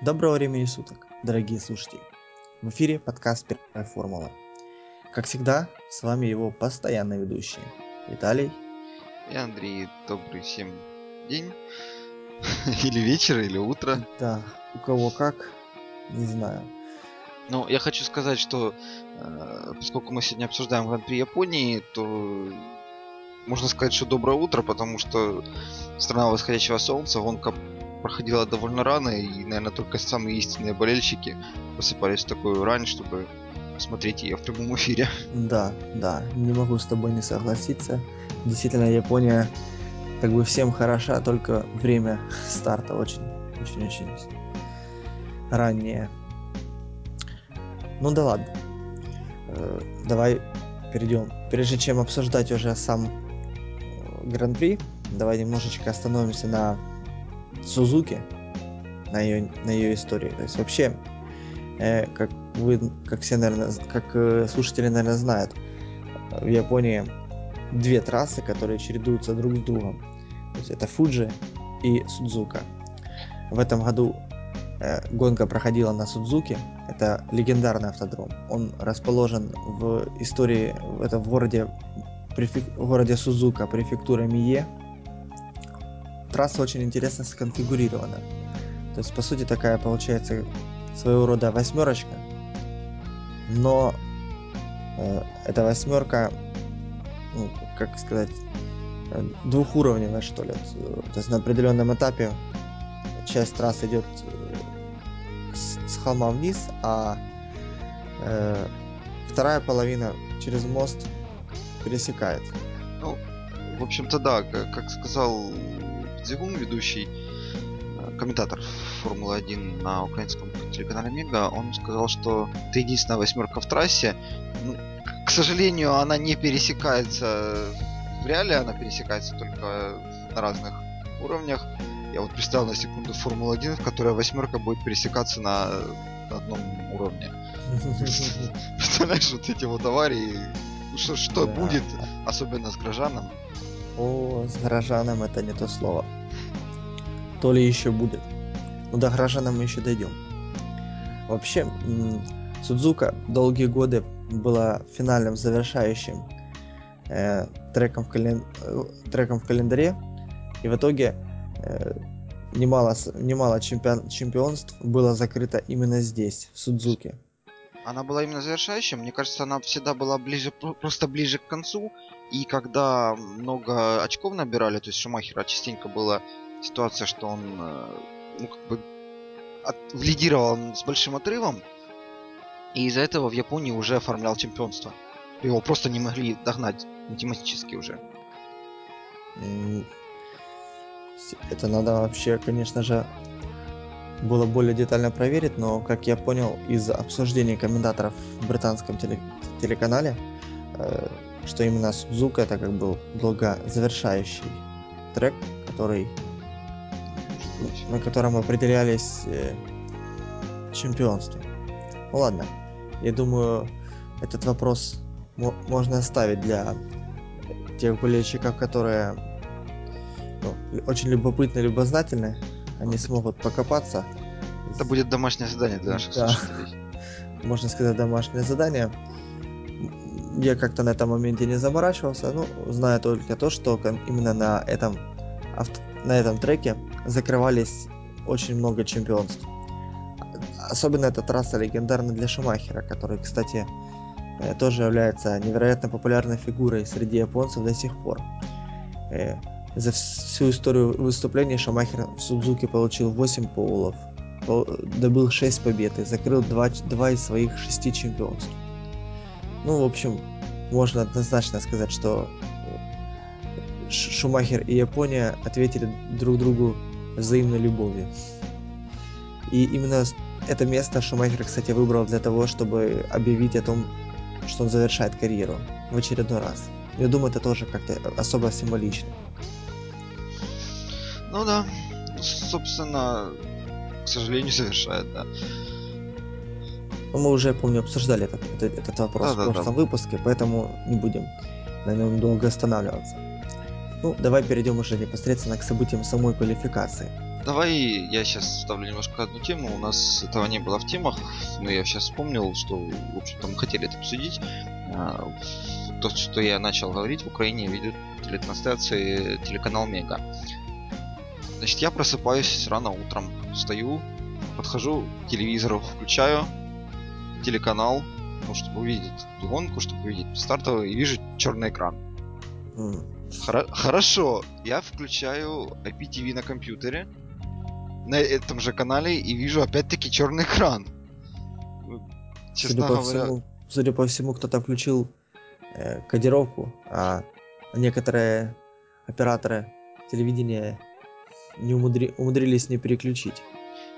Доброго времени суток, дорогие слушатели. В эфире подкаст «Первая формула». Как всегда, с вами его постоянные ведущие Виталий и Андрей. Добрый всем день. или вечер, или утро. Да, у кого как, не знаю. Ну, я хочу сказать, что э, поскольку мы сегодня обсуждаем Гран-при Японии, то можно сказать, что доброе утро, потому что страна восходящего солнца, гонка проходила довольно рано, и, наверное, только самые истинные болельщики посыпались в такую рань, чтобы смотреть ее в прямом эфире. Да, да, не могу с тобой не согласиться. Действительно, Япония как бы всем хороша, только время старта очень, очень-очень раннее. Ну да ладно. Э, давай перейдем. Прежде чем обсуждать уже сам э, Гран-при, давай немножечко остановимся на Сузуки, на ее, на ее истории. То есть вообще, э, как вы, как все, наверное, как э, слушатели, наверное, знают, в Японии две трассы, которые чередуются друг с другом. То есть это Фуджи и Судзука. В этом году э, гонка проходила на Судзуке. Это легендарный автодром. Он расположен в истории, это в городе, префек, городе Сузука, префектура Мие. Трасса очень интересно сконфигурирована. То есть, по сути, такая получается своего рода восьмерочка. Но э, эта восьмерка, ну, как сказать, э, двухуровневая, что ли. То есть на определенном этапе часть трассы идет э, с, с холма вниз, а э, вторая половина через мост пересекает. Ну, в общем-то, да, как, как сказал Дзигун, ведущий комментатор Формулы-1 на украинском телеканале Мега, он сказал, что это единственная восьмерка в трассе. Ну, к сожалению, она не пересекается в реале, она пересекается только на разных уровнях. Я вот представил на секунду Формулу-1, в которой восьмерка будет пересекаться на, на одном уровне. Представляешь, вот эти вот аварии, что, что будет, особенно с Грожаном? О, с Грожаном это не то слово то ли еще будет. Но до Гражана мы еще дойдем. Вообще, Судзука долгие годы была финальным завершающим э, треком, в кален... Э, треком в календаре. И в итоге э, немало, немало чемпион... чемпионств было закрыто именно здесь, в Судзуке. Она была именно завершающей. Мне кажется, она всегда была ближе, просто ближе к концу. И когда много очков набирали, то есть Шумахера частенько было ситуация, что он э, ну, как бы от, лидировал с большим отрывом, и из-за этого в Японии уже оформлял чемпионство. Его просто не могли догнать математически уже. Это надо вообще, конечно же, было более детально проверить, но, как я понял из обсуждений комментаторов в британском теле телеканале, э, что именно Сузука это как был долго завершающий трек, который на котором определялись э, чемпионства. Ну ладно, я думаю, этот вопрос можно оставить для тех болельщиков, которые ну, очень любопытны, любознательны. Они вот. смогут покопаться. Это будет домашнее задание для наших да. слушателей. Можно сказать, домашнее задание. Я как-то на этом моменте не заморачивался, ну, зная только то, что именно на этом, авто, на этом треке закрывались очень много чемпионств. Особенно эта трасса легендарна для Шумахера, который, кстати, э, тоже является невероятно популярной фигурой среди японцев до сих пор. Э, за всю историю выступлений Шумахер в Судзуке получил 8 поулов, добыл 6 побед и закрыл 2, 2 из своих 6 чемпионств. Ну, в общем, можно однозначно сказать, что Шумахер и Япония ответили друг другу взаимной любовью. И именно это место Шумахер, кстати, выбрал для того, чтобы объявить о том, что он завершает карьеру в очередной раз. Я думаю, это тоже как-то особо символично. Ну да, собственно, к сожалению, завершает, да. Но мы уже, помню, обсуждали этот, этот, этот вопрос да, в прошлом да. выпуске, поэтому не будем на нем долго останавливаться. Ну, давай перейдем уже непосредственно к событиям самой квалификации. давай я сейчас вставлю немножко одну тему. У нас этого не было в темах, но я сейчас вспомнил, что, в общем-то, мы хотели это обсудить. А, то, что я начал говорить, в Украине ведут телетрансляции телеканал Мега. Значит, я просыпаюсь рано утром, встаю, подхожу к телевизору, включаю телеканал, ну, чтобы увидеть гонку, чтобы увидеть стартовый, и вижу черный экран. Mm. Хор- хорошо, я включаю IPTV на компьютере, на этом же канале, и вижу опять-таки черный экран. Честно судя, по всему, судя по всему, кто-то включил э, кодировку, а некоторые операторы телевидения не умудри... умудрились не переключить.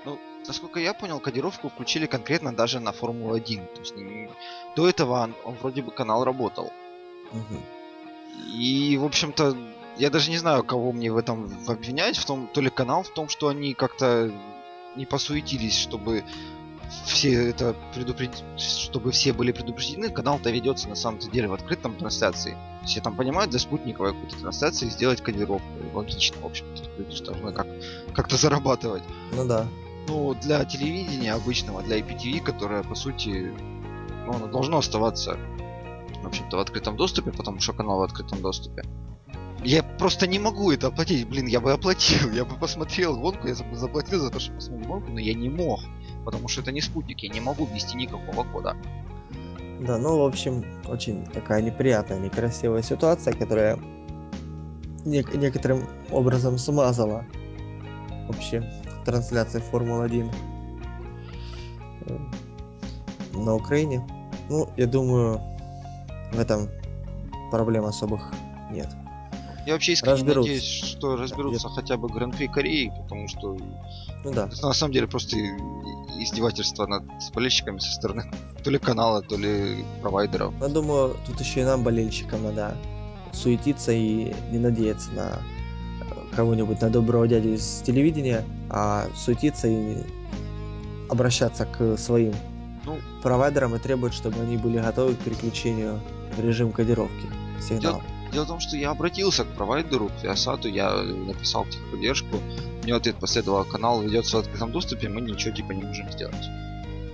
Ну, насколько я понял, кодировку включили конкретно даже на Формулу-1. То есть не... до этого он, он вроде бы канал работал. Угу. И, в общем-то, я даже не знаю, кого мне в этом обвинять, в том, то ли канал в том, что они как-то не посуетились, чтобы все это предупредить, чтобы все были предупреждены, канал-то ведется на самом деле в открытом трансляции. Все там понимают, за спутниковой какой-то трансляции сделать кодировку. Логично, в общем-то. Люди должны как- как-то зарабатывать. Ну да. Ну, для телевидения обычного, для IPTV, которое, по сути, ну, оно должно оставаться, в общем-то, в открытом доступе, потому что канал в открытом доступе. Я просто не могу это оплатить. Блин, я бы оплатил, я бы посмотрел гонку, я бы заплатил за то, чтобы посмотреть гонку, но я не мог. Потому что это не спутник, я не могу ввести никакого кода. Да, ну, в общем, очень такая неприятная, некрасивая ситуация, которая не- некоторым образом смазала вообще трансляции Формулы-1 э, на Украине. Ну, я думаю, в этом проблем особых нет. Я вообще искренне разберутся. надеюсь, что разберутся Я... хотя бы Гран-при Кореи, потому что ну, да. это на самом деле просто издевательство над болельщиками со стороны то ли канала, то ли провайдеров. Я думаю, тут еще и нам, болельщикам, надо суетиться и не надеяться на э, кого-нибудь, на доброго дядю из телевидения, а суетиться и обращаться к своим ну, провайдерам и требовать, чтобы они были готовы к переключению режим кодировки сигнала. Дело, дело в том, что я обратился к провайдеру, к Viasat, я написал техподдержку, мне ответ последовал, канал ведется в открытом доступе, мы ничего типа не можем сделать.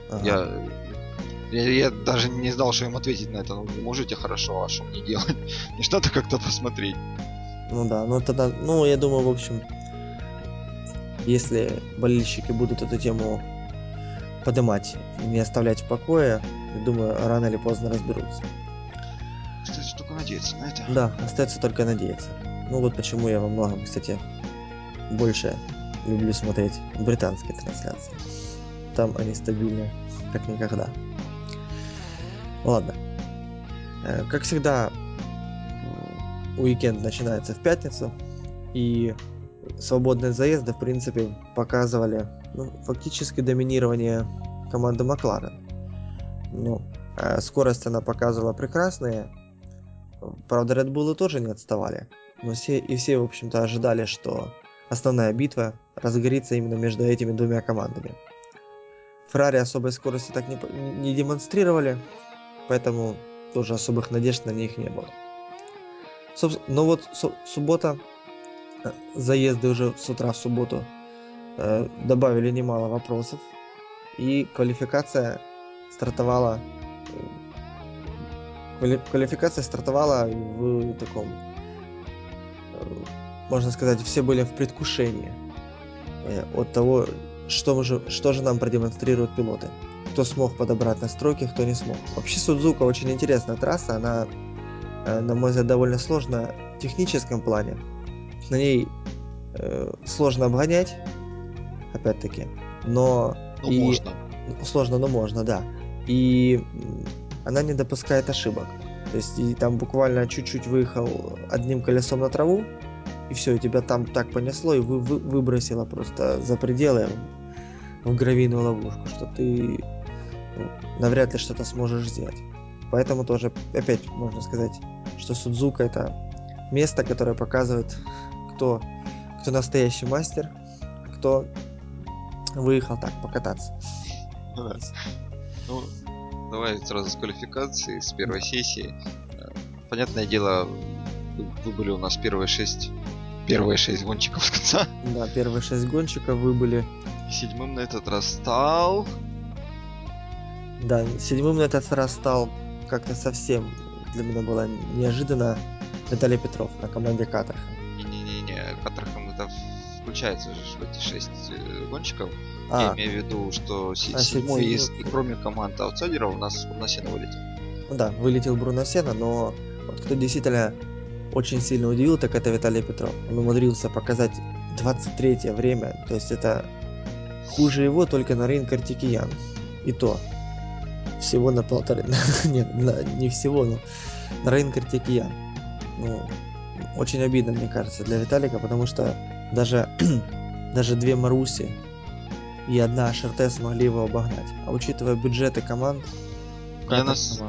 Ага. Я я, я даже не знал, что им ответить на это. Ну, вы можете хорошо, а что мне делать? Не что-то как-то посмотреть. Ну да, ну тогда, ну я думаю, в общем, если болельщики будут эту тему поднимать не оставлять в покое, я думаю, рано или поздно разберутся. Надеяться на это. Да, остается только надеяться. Ну вот почему я во многом, кстати, больше люблю смотреть британские трансляции. Там они стабильны, как никогда. Ладно. Э, как всегда, уикенд начинается в пятницу, и свободные заезды, в принципе, показывали ну, фактически доминирование команды Макларен. Ну, э, скорость она показывала прекрасные, правда, Red Bull тоже не отставали, но все и все, в общем-то, ожидали, что основная битва разгорится именно между этими двумя командами. Феррари особой скорости так не, не демонстрировали, поэтому тоже особых надежд на них не было. Но вот суббота, э, заезды уже с утра в субботу э, добавили немало вопросов, и квалификация стартовала э, квалификация стартовала в таком можно сказать все были в предвкушении от того что же что же нам продемонстрируют пилоты кто смог подобрать настройки, кто не смог. Вообще Судзука очень интересная трасса, она, э, на мой взгляд, довольно сложна в техническом плане. На ней э, сложно обгонять, опять-таки, но... Ну, и... можно. Сложно, но можно, да. И она не допускает ошибок. То есть и там буквально чуть-чуть выехал одним колесом на траву, и все, и тебя там так понесло и вы, вы, выбросило просто за пределы в гравийную ловушку, что ты навряд ли что-то сможешь сделать. Поэтому тоже, опять можно сказать, что Судзука это место, которое показывает, кто, кто настоящий мастер, кто выехал так покататься. Ну, ну давай сразу с квалификации, с первой сессии. Понятное дело, вы были у нас первые шесть первые шесть гонщиков с конца. Да, первые шесть гонщиков выбыли. И седьмым на этот раз стал... Да, седьмым на этот раз стал как-то совсем для меня было неожиданно Виталий Петров на команде Катерхам. Не-не-не, Катерхам это включается же в эти шесть э, гонщиков. А. Я имею в виду, что а, седьмой из, и кроме команд аутсайдеров у нас Бруно Сена вылетел. Ну да, вылетел Бруно Сена, но вот кто действительно очень сильно удивил, так это Виталий Петров. Он умудрился показать 23 время, то есть это хуже его только на рейн Картикиян. И то всего на полторы, нет, на, не всего, но на рейн Картикиян. Ну, очень обидно, мне кажется, для Виталика, потому что даже, даже две Маруси и одна ШРТ смогли его обогнать. А учитывая бюджеты команд, для нас...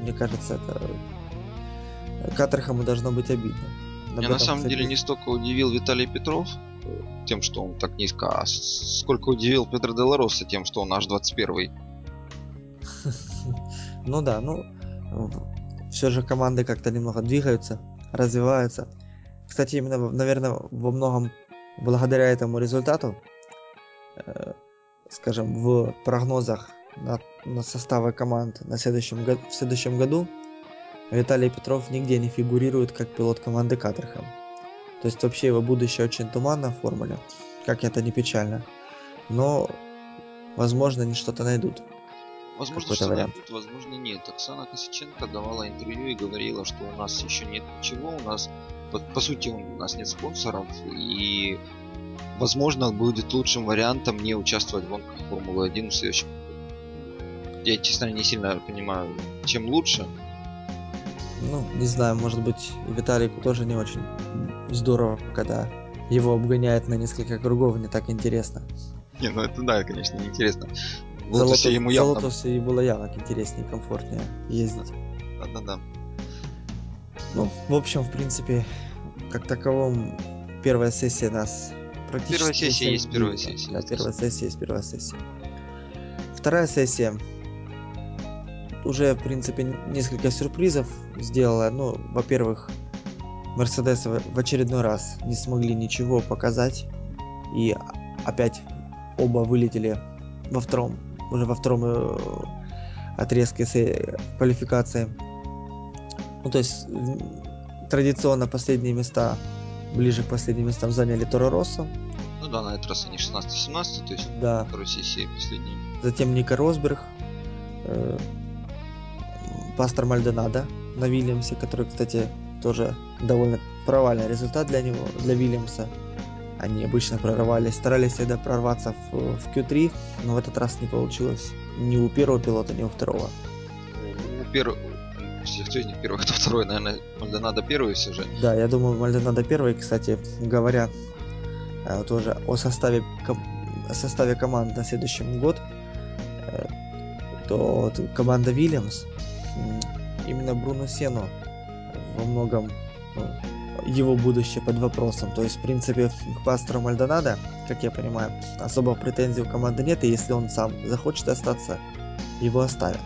мне кажется, это Катерхаму должно быть обидно. Меня на самом кстати... деле не столько удивил Виталий Петров э, тем, что он так низко, а сколько удивил Петр Делароса тем, что он аж 21 Ну да, ну все же команды как-то немного двигаются, развиваются. Кстати, именно, наверное, во многом благодаря этому результату, скажем, в прогнозах на, на составы команд на следующем, в следующем году Виталий Петров нигде не фигурирует как пилот команды Катерхэм. То есть вообще его будущее очень туманно в формуле, как это не печально. Но, возможно, они что-то найдут. Возможно, что вариант. найдут, возможно, нет. Оксана Косиченко давала интервью и говорила, что у нас еще нет ничего, у нас, по, по сути, у нас нет спонсоров, и, возможно, будет лучшим вариантом не участвовать в гонках Формулы-1 в следующем Я, честно, не сильно понимаю, чем лучше, ну, не знаю, может быть, Виталику тоже не очень здорово, когда его обгоняют на несколько кругов, не так интересно. Не, ну это да, конечно, неинтересно. В Лотосе ему явно... Лотосе было явно интереснее, комфортнее ездить. Да-да-да. Ну, в общем, в принципе, как таковом, первая сессия нас практически... Первая сессия есть первая сессия. Да, первая сессия есть первая сессия. Вторая сессия уже, в принципе, несколько сюрпризов сделала. Ну, во-первых, Мерседес в очередной раз не смогли ничего показать. И опять оба вылетели во втором, уже во втором э, отрезке квалификации. Ну, то есть, традиционно последние места, ближе к последним местам заняли Торо Россо. Ну да, на этот раз они 16-17, то есть да. второй сессии последней. Затем Ника Росберг, э, Пастор Мальдонадо на Вильямсе, который, кстати, тоже довольно провальный результат для него, для Вильямса. Они обычно прорывались, старались всегда прорваться в, в Q3, но в этот раз не получилось ни у первого пилота, ни у второго. У них первый, кто второй, наверное, Мальдонадо первый все же. Да, я думаю, Мальдонадо первый, кстати, говоря э, тоже о составе, о составе команд на следующий год, э, то команда Вильямс именно Бруно Сено во многом ну, его будущее под вопросом. То есть, в принципе, к пастору Мальдонадо, как я понимаю, особо претензий у команды нет, и если он сам захочет остаться, его оставят.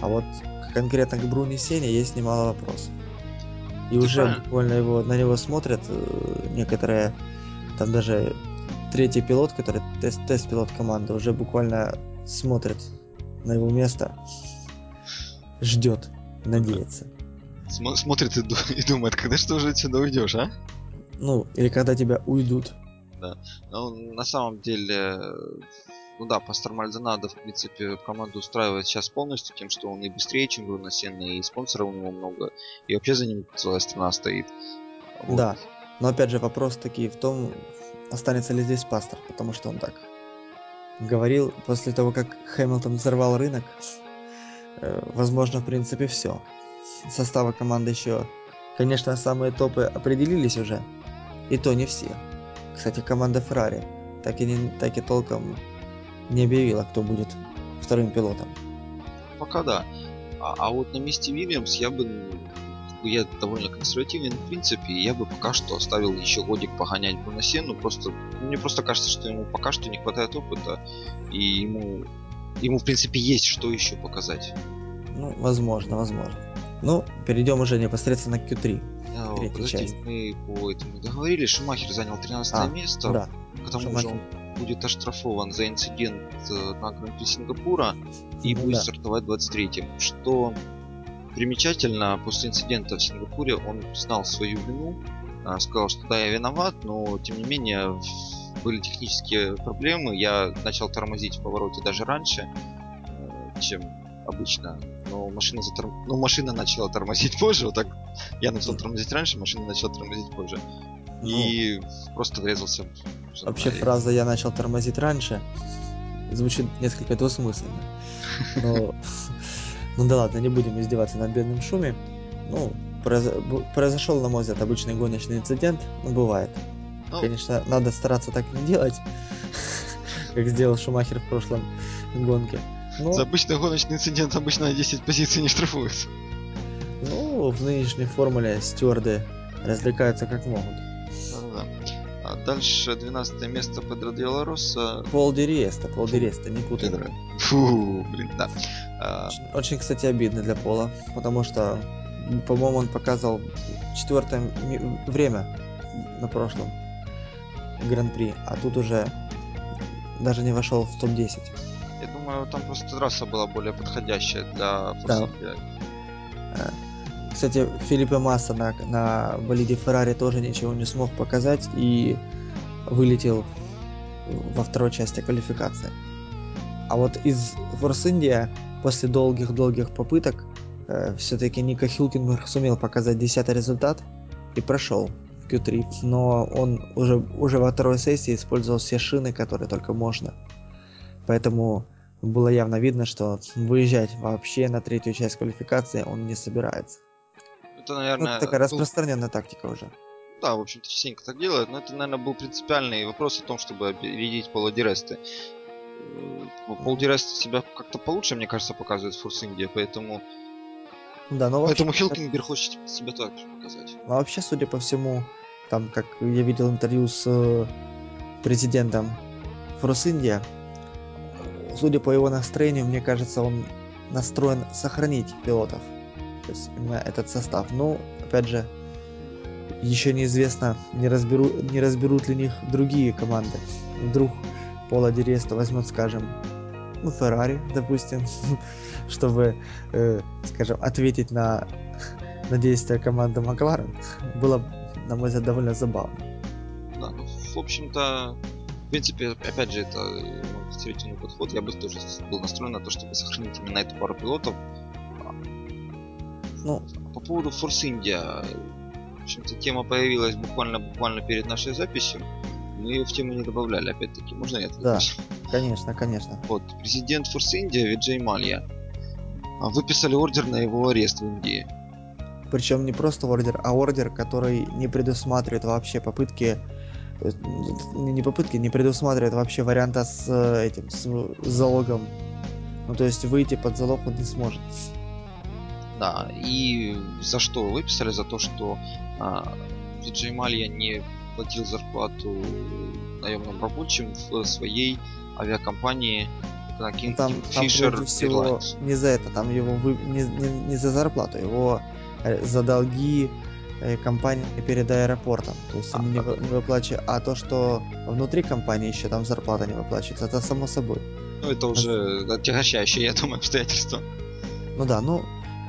А вот конкретно к Бруни Сене есть немало вопросов. И Ты уже правильно. буквально его, на него смотрят э, некоторые, там даже третий пилот, который тест, тест-пилот команды, уже буквально смотрит на его место ждет, надеется. См- смотрит и, и думает, когда что уже отсюда уйдешь, а? Ну, или когда тебя уйдут. Да. Ну, на самом деле, ну да, Пастор Мальдонадо, в принципе, команду устраивает сейчас полностью тем, что он и быстрее, чем Бруно Сенна, и спонсоров у него много, и вообще за ним целая страна стоит. Вот. Да, но опять же вопрос таки в том, останется ли здесь Пастор, потому что он так говорил после того, как Хэмилтон взорвал рынок, Э, возможно, в принципе, все. Составы команды еще, конечно, самые топы определились уже. И то не все. Кстати, команда Феррари так и, не, так и толком не объявила, кто будет вторым пилотом. Пока да. А, а вот на месте Вильямс я бы я довольно консервативен в принципе, я бы пока что оставил еще годик погонять Бонасену, просто мне просто кажется, что ему пока что не хватает опыта, и ему ему, в принципе, есть что еще показать. Ну, возможно, возможно. Ну, перейдем уже непосредственно к Q3. А, Третья подожди, часть. мы по этому договорились. Шумахер занял 13 А, место. Да. К тому же Шумахер. он будет оштрафован за инцидент э, на Гран-при Сингапура и Ну будет да. стартовать 23-м. Что примечательно, после инцидента в Сингапуре он признал свою вину, а, сказал, что да, я виноват, но тем не менее были технические проблемы. Я начал тормозить в повороте даже раньше, э, чем обычно. Но машина, затор- ну, машина начала тормозить позже. Вот так я начал тормозить раньше, машина начала тормозить позже. Ну, И просто врезался. Вообще фраза «я начал тормозить раньше» звучит несколько двусмысленно. Но, ну да ладно, не будем издеваться над бедным Шуми. Ну, произошел, на мой взгляд, обычный гоночный инцидент. Ну, бывает. Ну, Конечно, надо стараться так не делать, как сделал Шумахер в прошлом гонке. Но, За обычный гоночный инцидент обычно на 10 позиций не штрафуются. ну, в нынешней формуле стюарды развлекаются как могут. Дальше 12 место Педро Росса. Пол ди Реста, Пол, фу, ди Реста, не путай. Педро. Фу, блин, да. А, Очень, очень, кстати, обидно для Пола, потому что, по-моему, он показал четвертое время на прошлом Гран-при, а тут уже даже не вошел в топ-10. я думаю, там просто трасса была более подходящая для Форс Индии. Кстати, Филиппе Масса на, на болиде Феррари тоже ничего не смог показать и вылетел во второй части квалификации. А вот из Форс Индия после долгих-долгих попыток все-таки Ника Хилкингер сумел показать 10 результат и прошел в Q3. Но он уже, уже во второй сессии использовал все шины, которые только можно. Поэтому было явно видно, что выезжать вообще на третью часть квалификации он не собирается. Это, Ну, наверное, это такая был- распространенная тактика уже. да, в общем-то, частенько так делают, но это, наверное, был принципиальный вопрос о том, чтобы опередить Пола Диресты. Э, себя как-то получше, мне кажется, показывает в Форс поэтому, Да, но вообще, поэтому Хилкингер хочет себя так же показать. а вообще, судя по всему, там, как я видел интервью с э, президентом Форс Индия, судя по его настроению, мне кажется, он настроен сохранить пилотов. То есть именно этот состав. Ну, опять же, еще неизвестно, не, разберу, не разберут ли них другие команды. Вдруг Пола Диреста возьмет, скажем, ну, Феррари, допустим, чтобы, э, скажем, ответить на, на действия команды Макларен. Было, на мой взгляд, довольно забавно. Да, ну, в общем-то, в принципе, опять же, это э, консервативный подход. Я бы тоже был настроен на то, чтобы сохранить именно эту пару пилотов. Ну, По поводу Force India, в общем-то, тема появилась буквально буквально перед нашей записью. Мы ее в тему не добавляли, опять-таки. Можно я Да. отвлекусь? конечно, конечно. Вот, президент Force India Виджей Малья а, выписали ордер на его арест в Индии. Причем не просто ордер, а ордер, который не предусматривает вообще попытки э, не не попытки, не предусматривает вообще варианта с э, этим, с залогом. Ну, то есть выйти под залог он не сможет. Да, и за что выписали? За то, что а, Виджей Малья не платил зарплату наемным рабочим в своей авиакомпании King Там, там прежде всего Airlines. не за это, там его вы... не, не, не за зарплату, его э, за долги э, компании перед аэропортом. То есть они не, А, вы- не выплачивают, а то, что внутри компании еще там зарплата не выплачивается, это само собой. Ну, это уже отягощающее, я думаю, обстоятельство. Ну да, ну,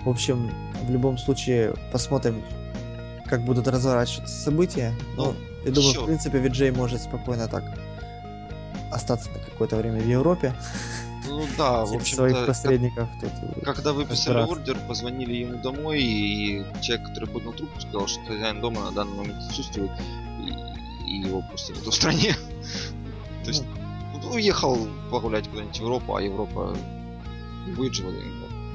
в общем, в любом случае посмотрим, как будут разворачиваться события. Ну, Ну, я думаю, ещё- в принципе, Виджей может спокойно так остаться на какое-то время в Европе. Ну да, в общем-то, своих посредников тут. когда выписали ордер, позвонили ему домой, и человек, который поднял трубку, сказал, что хозяин дома на данный момент отсутствует, и, и его просто в стране. То есть Ну, он уехал погулять куда-нибудь в Европу, а Европа ему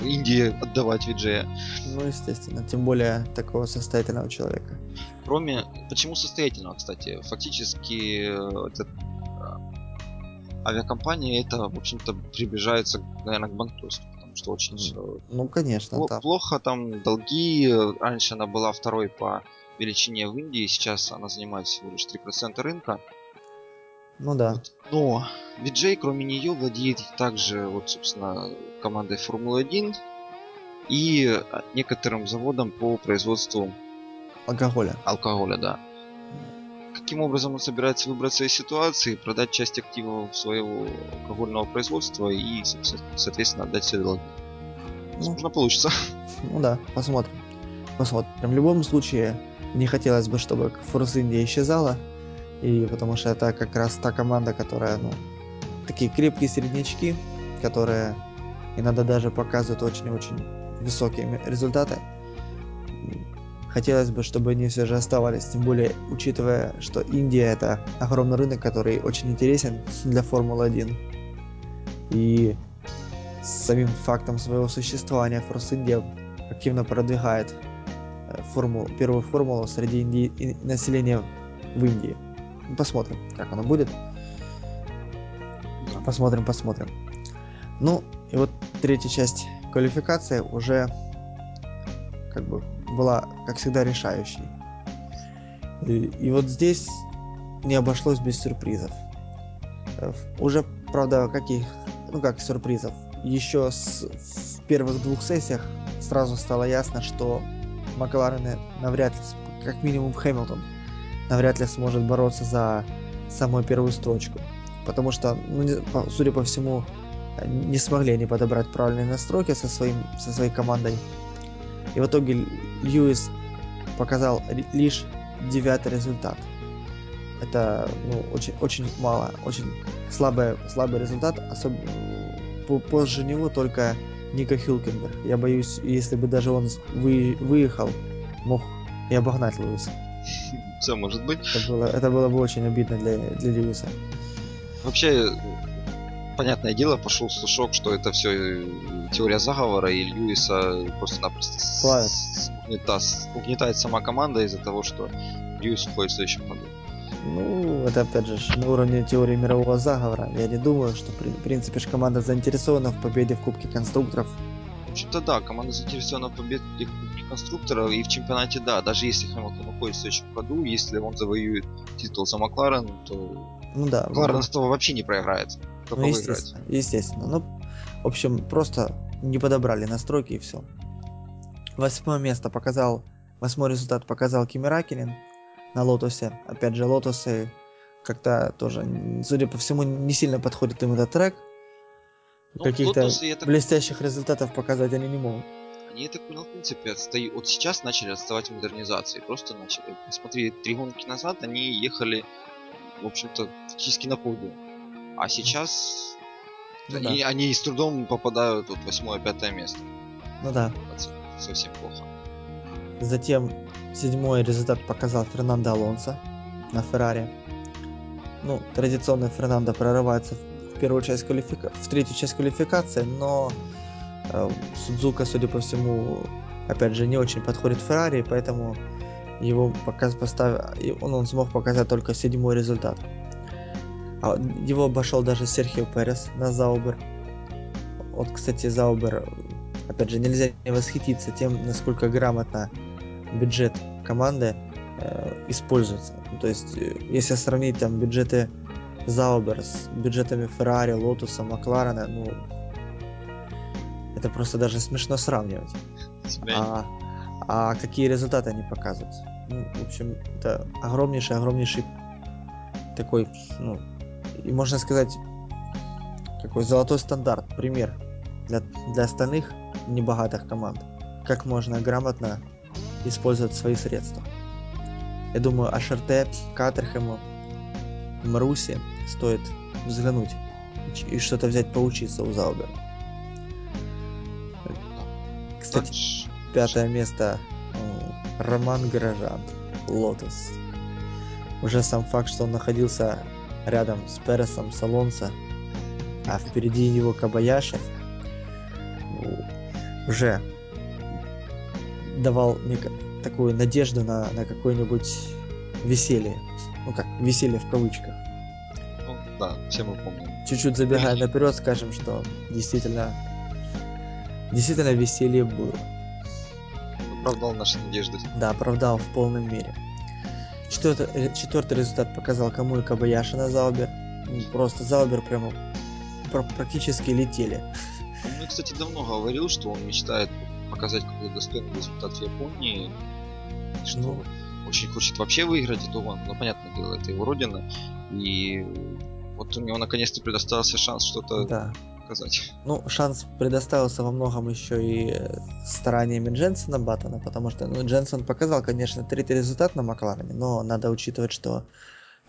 Индии отдавать Виджея. Ну, естественно, тем более такого состоятельного человека. Кроме... Почему состоятельного, кстати? Фактически э, этот, э, авиакомпания это, в общем-то, приближается, наверное, к банкротству, потому что очень Ну, конечно, Пло- да. Плохо там долги. Раньше она была второй по величине в Индии, сейчас она занимает всего лишь 3% рынка. Ну да. Вот. Но Виджей, кроме нее, владеет также, вот, собственно, командой Формулы-1 и некоторым заводом по производству алкоголя. Алкоголя, да. Каким образом он собирается выбраться из ситуации, продать часть активов своего алкогольного производства и, соответственно, отдать все долги? Возможно, ну, получится. Ну да, посмотрим. Посмотрим. В любом случае, не хотелось бы, чтобы Форс Индия исчезала. И потому что это как раз та команда, которая, ну, такие крепкие среднячки, которые иногда даже показывают очень-очень высокие результаты. Хотелось бы, чтобы они все же оставались, тем более учитывая, что Индия это огромный рынок, который очень интересен для Формулы-1. И самим фактом своего существования Force India активно продвигает э, формулу, первую формулу среди инди... населения в Индии. Посмотрим, как оно будет. Посмотрим, посмотрим. Ну, и вот третья часть квалификации уже как бы была, как всегда, решающей. И, и вот здесь не обошлось без сюрпризов. Э, уже, правда, каких, ну как сюрпризов, еще с, в первых двух сессиях сразу стало ясно, что Макларены навряд ли, как минимум Хэмилтон, навряд ли сможет бороться за самую первую строчку. Потому что, ну, судя по всему, не смогли они подобрать правильные настройки со, своим, со своей командой. И в итоге Льюис показал лишь девятый результат. Это ну, очень, очень мало, очень слабый, слабый результат, особенно позже него только Ника Хюлкенберг. Я боюсь, если бы даже он вы, выехал, мог и обогнать Льюиса. Все может быть. Это было, это было бы очень обидно для, для Льюиса. Вообще, понятное дело, пошел слушок, что это все э, теория заговора, и Льюиса просто-напросто угнета, угнетает сама команда из-за того, что Льюис уходит в следующем году. Ну, это опять же на уровне теории мирового заговора. Я не думаю, что в принципе же команда заинтересована в победе в Кубке конструкторов. В общем-то да, команда заинтересована в победе в Кубке конструкторов и в чемпионате да. Даже если Хэмилтон уходит в следующем году, если он завоюет титул за Макларен, то ну да. Макларен ну, с этого вообще не проиграет. Ну, естественно, естественно. Ну, в общем, просто не подобрали настройки и все. Восьмое место показал, восьмой результат показал Кими Ракелин на Лотосе. Опять же, Лотосы как-то тоже, судя по всему, не сильно подходит им этот трек. Ну, Каких-то так... блестящих результатов показать они не могут. Они, я так понял, в принципе, отстают. Вот сейчас начали отставать в модернизации. Просто начали. Смотри, три гонки назад они ехали, в общем-то, фактически на подиум. А сейчас ну, они, да. они с трудом попадают вот восьмое-пятое место. Ну да. Совсем плохо. Затем седьмой результат показал Фернандо Алонсо на Феррари. Ну, традиционно Фернандо прорывается в первую часть квалифика... в третью часть квалификации, но э, Судзука, судя по всему, опять же, не очень подходит Феррари, поэтому его показ поставил, он, он смог показать только седьмой результат. А его обошел даже Серхио Перес на Заубер. Вот, кстати, Заубер, опять же, нельзя не восхититься тем, насколько грамотно бюджет команды э, используется. Ну, то есть, э, если сравнить там бюджеты Заубер с бюджетами Феррари, Лотуса, Макларена, ну, это просто даже смешно сравнивать. А, а какие результаты они показывают? Ну, в общем, это огромнейший, огромнейший такой, ну, и можно сказать, какой золотой стандарт, пример для, для остальных небогатых команд. Как можно грамотно использовать свои средства. Я думаю, АШРТ, Катерхему, Маруси стоит взглянуть и что-то взять поучиться у Заубера. Кстати, пятое место Роман Горожан, Лотос. Уже сам факт, что он находился рядом с Пересом Салонса, а впереди его Кабаяши, ну, уже давал мне такую надежду на, на какое-нибудь веселье. Ну как, веселье в кавычках. Ну да, все мы помним. Чуть-чуть забегая наперед, скажем, что действительно, действительно веселье было. Оправдал наши надежды. Да, оправдал в полной мере. Четвертый, э, четвертый результат показал кому и Кабаяши на Заубер. Просто Заубер прямо практически летели. Он кстати, давно говорил, что он мечтает показать какой-то достойный результат в Японии. что Ну. очень хочет вообще выиграть эту гонку. Ну, понятное дело, это его родина. И вот у него наконец-то предоставился шанс что-то Да. Показать. Ну, шанс предоставился во многом еще и э, стараниями Дженсона Баттона, потому что ну, Дженсон показал, конечно, третий результат на Макларене, но надо учитывать, что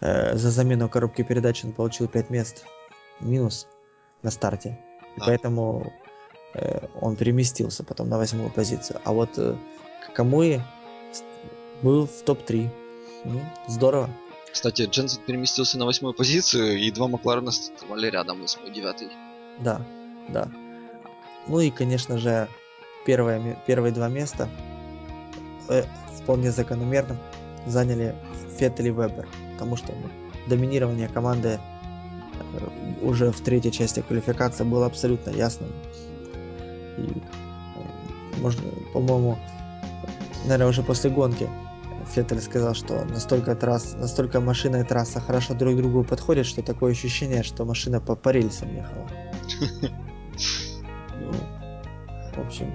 э, за замену коробки передач он получил 5 мест минус на старте. И Да. поэтому э, он переместился потом на восьмую позицию. А вот э, Камуи был в топ-3. М, Здорово. Кстати, Дженсен переместился на восьмую позицию, и два Макларена стартовали рядом, восьмой, девятый. Да, да. Ну и, конечно же, первое, первые два места э, вполне закономерно заняли Феттель и Вебер, потому что ну, доминирование команды э, уже в третьей части квалификации было абсолютно ясным. И, э, можно, по-моему, наверное, уже после гонки Феттель сказал, что настолько, трасс, настолько машина и трасса хорошо друг к другу подходят, что такое ощущение, что машина по, по рельсам ехала. Ну, в общем,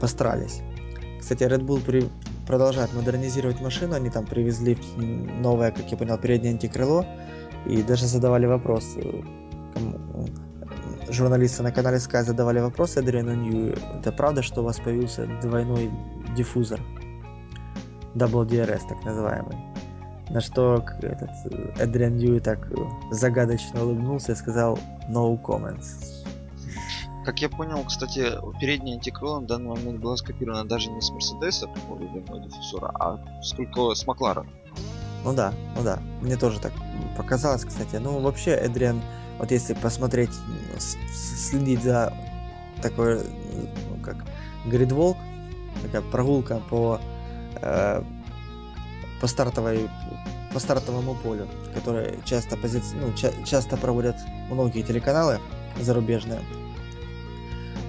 постарались. Кстати, Red Bull при- продолжает модернизировать машину. Они там привезли новое, как я понял, переднее антикрыло. И даже задавали вопрос. э, э, Журналисты на канале Sky задавали вопрос Эдриану Нью. Это правда, что у вас появился двойной диффузор? Double DRS, так называемый. На что к- этот э, Эдриан Ньюи так э, загадочно улыбнулся и сказал no comments. Как я понял, кстати, передний антикрыло на данный момент было скопировано даже не с Мерседеса, по двойного диффузора, а сколько с Маклара. Ну да, ну да. Мне тоже так показалось, кстати. Ну, вообще, Эдриан, вот если посмотреть, с- следить за такой, ну, как гридволк, такая прогулка по, э, по стартовой по стартовому полю, который часто пози- ну, ча- часто проводят многие телеканалы зарубежные,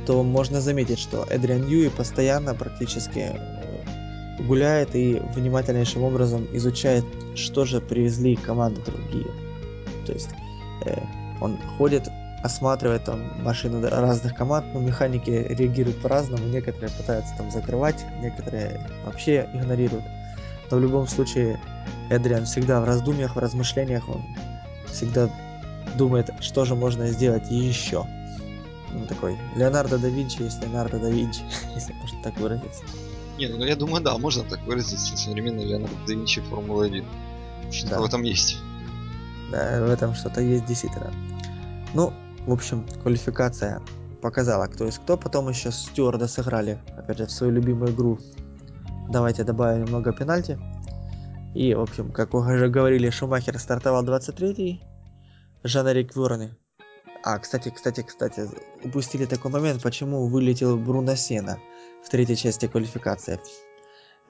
то можно заметить, что Эдриан Ньюи постоянно практически э, гуляет и внимательнейшим образом изучает, что же привезли команды другие. То есть э, он ходит, осматривает там машины разных команд, но механики реагируют по-разному, некоторые пытаются там закрывать, некоторые вообще игнорируют. Но в любом случае Эдриан всегда в раздумьях, в размышлениях, он всегда думает, что же можно сделать еще. Ну, такой Леонардо да Винчи есть Леонардо да Винчи, если можно так выразиться. Не, ну я думаю, да, можно так выразиться, современный Леонардо да Винчи Формула-1. Что Да. в этом есть. Да, в этом что-то есть действительно. Ну, в общем, квалификация показала, кто есть кто. Потом еще стюарда сыграли, опять же, в свою любимую игру. Давайте добавим немного пенальти. И, в общем, как уже говорили, Шумахер стартовал 23-й, Жан-Эрик Вёрни. А, кстати, кстати, кстати, упустили такой момент, почему вылетел Бруно Сена в третьей части квалификации.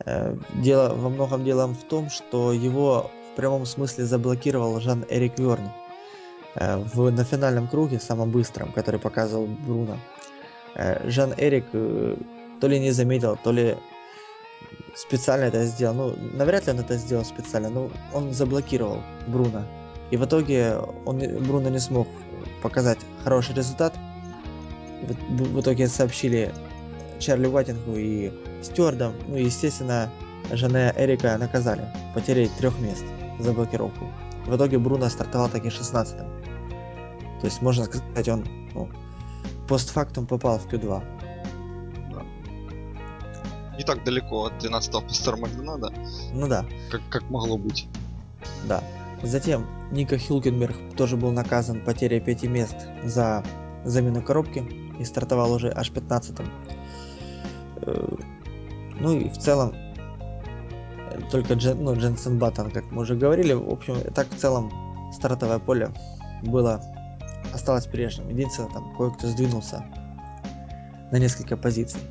Э, Дело во многом делом в том, что его в прямом смысле заблокировал Жан-Эрик Вёрни э, в, на финальном круге, самом быстром, который показывал Бруно. Э, Жан-Эрик то ли не заметил, то ли специально это сделал. Ну, навряд ли он это сделал специально, но он заблокировал Бруно. И в итоге он, Бруно не смог показать хороший результат. В, в итоге сообщили Чарли Уайтингу и Стюардам. Ну и, естественно, Жанне Эрика наказали потерей трех мест за блокировку. В итоге Бруно стартовал таки 16 То есть, можно сказать, он ну, постфактум попал в Q2. Не так далеко от 12-го Пастора Макдонада, Ну да, как, как могло быть. да. Затем Ника Хюлкенберг тоже был наказан потерей 5 мест за замену коробки и стартовал уже аж 15-м. Э, Ну и в целом э, только Джен, ну, Дженсен Баттон, как мы уже говорили, в общем, так в целом стартовое поле было осталось прежним. Единственное, там кое-кто сдвинулся на несколько позиций.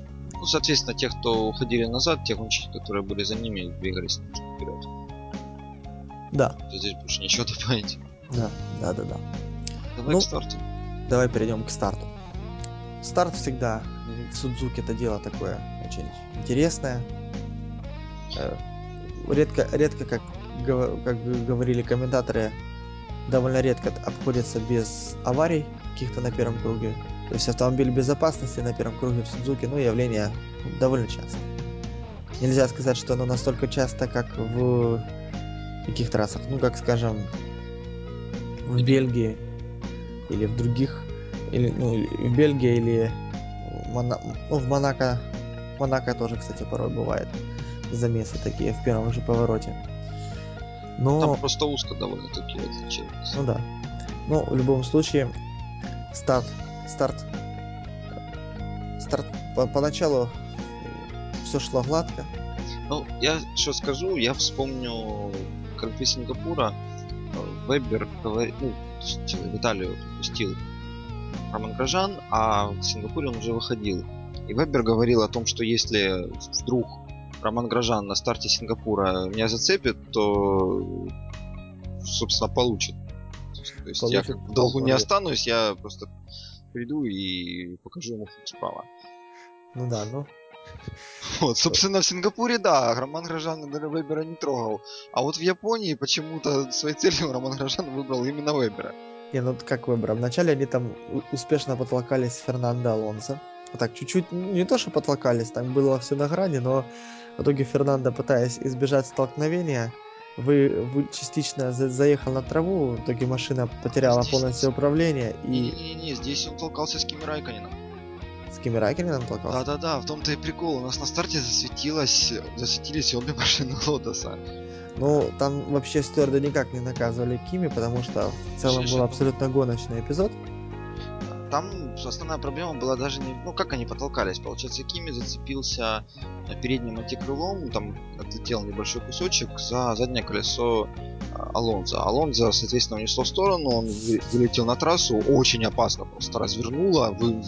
Ну, соответственно, те, кто уходили назад, те гонщики, которые были за ними, двигались немножко вперед. Да, То здесь больше ничего добавить. да, да, да, да. Давай Ну, к старту. Давай перейдем к старту. Старт всегда в Судзуки это дело такое очень интересное. Э, Редко, редко, как, как говорили комментаторы, довольно редко обходится без аварий каких-то на первом круге. То есть автомобиль безопасности на первом круге в Судзуки, ну, явление довольно часто. нельзя сказать, что оно настолько часто, как в каких трассах, ну, как, скажем, в Бельгии или в других, или, ну, в Бельгии или Мона... ну, в Монако, Монако тоже, кстати, порой бывает замесы такие в первом же повороте. Но... Там просто узко довольно-таки отличается. Ну да. Но в любом случае, старт, старт, старт по поначалу все шло гладко. Ну, я что скажу, я вспомню Гран-при Сингапура. Вебер говорит, ну, в Италию пустил Роман Грожан, а в Сингапуре он уже выходил. И Вебер говорил о том, что если вдруг Роман Грожан на старте Сингапура меня зацепит, то собственно получит. То есть получит я в долгу не останусь, я просто приду и покажу ему справа. Ну да, ну. Вот, собственно, в Сингапуре, да, Роман Грожан Вебера не трогал. А вот в Японии почему-то своей целью Роман Грожан выбрал именно Вебера. Не, ну как Вебера. Вначале они там успешно потолкались с Фернандо Алонсо. Вот так, чуть-чуть, не то, что потолкались, там было все на грани, но в итоге Фернандо, пытаясь избежать столкновения, вы, вы частично за, заехал на траву, в итоге машина потеряла здесь... полностью управление и... Не-не-не, здесь он толкался с Кими Райконином. С Кими Райконином толкался? Да-да-да, в том-то и прикол. У нас на старте засветилось, засветились обе машины Лотоса. Ну, там вообще стюарды никак не наказывали Кими, потому что в целом был абсолютно гоночный эпизод там основная проблема была даже не... Ну, как они потолкались? Получается, Кими зацепился передним антикрылом, там отлетел небольшой кусочек за заднее колесо Алонза. Алонза, соответственно, унесло в сторону, он вылетел на трассу, очень опасно просто развернуло, вы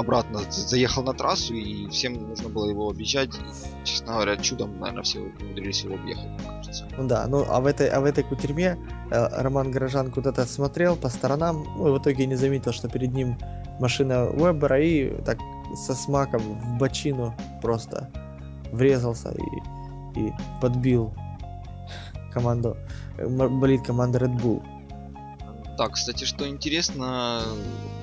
обратно заехал на трассу, и всем нужно было его объезжать. И, честно говоря, чудом, наверное, все умудрились его объехать, мне кажется. Ну да, ну а в этой, а в этой кутерьме э, Роман Горожан куда-то смотрел по сторонам, ну и в итоге не заметил, что перед ним машина Вебера, и так со смаком в бочину просто врезался и, и подбил команду, э, болит команда Red Bull. Да, кстати, что интересно,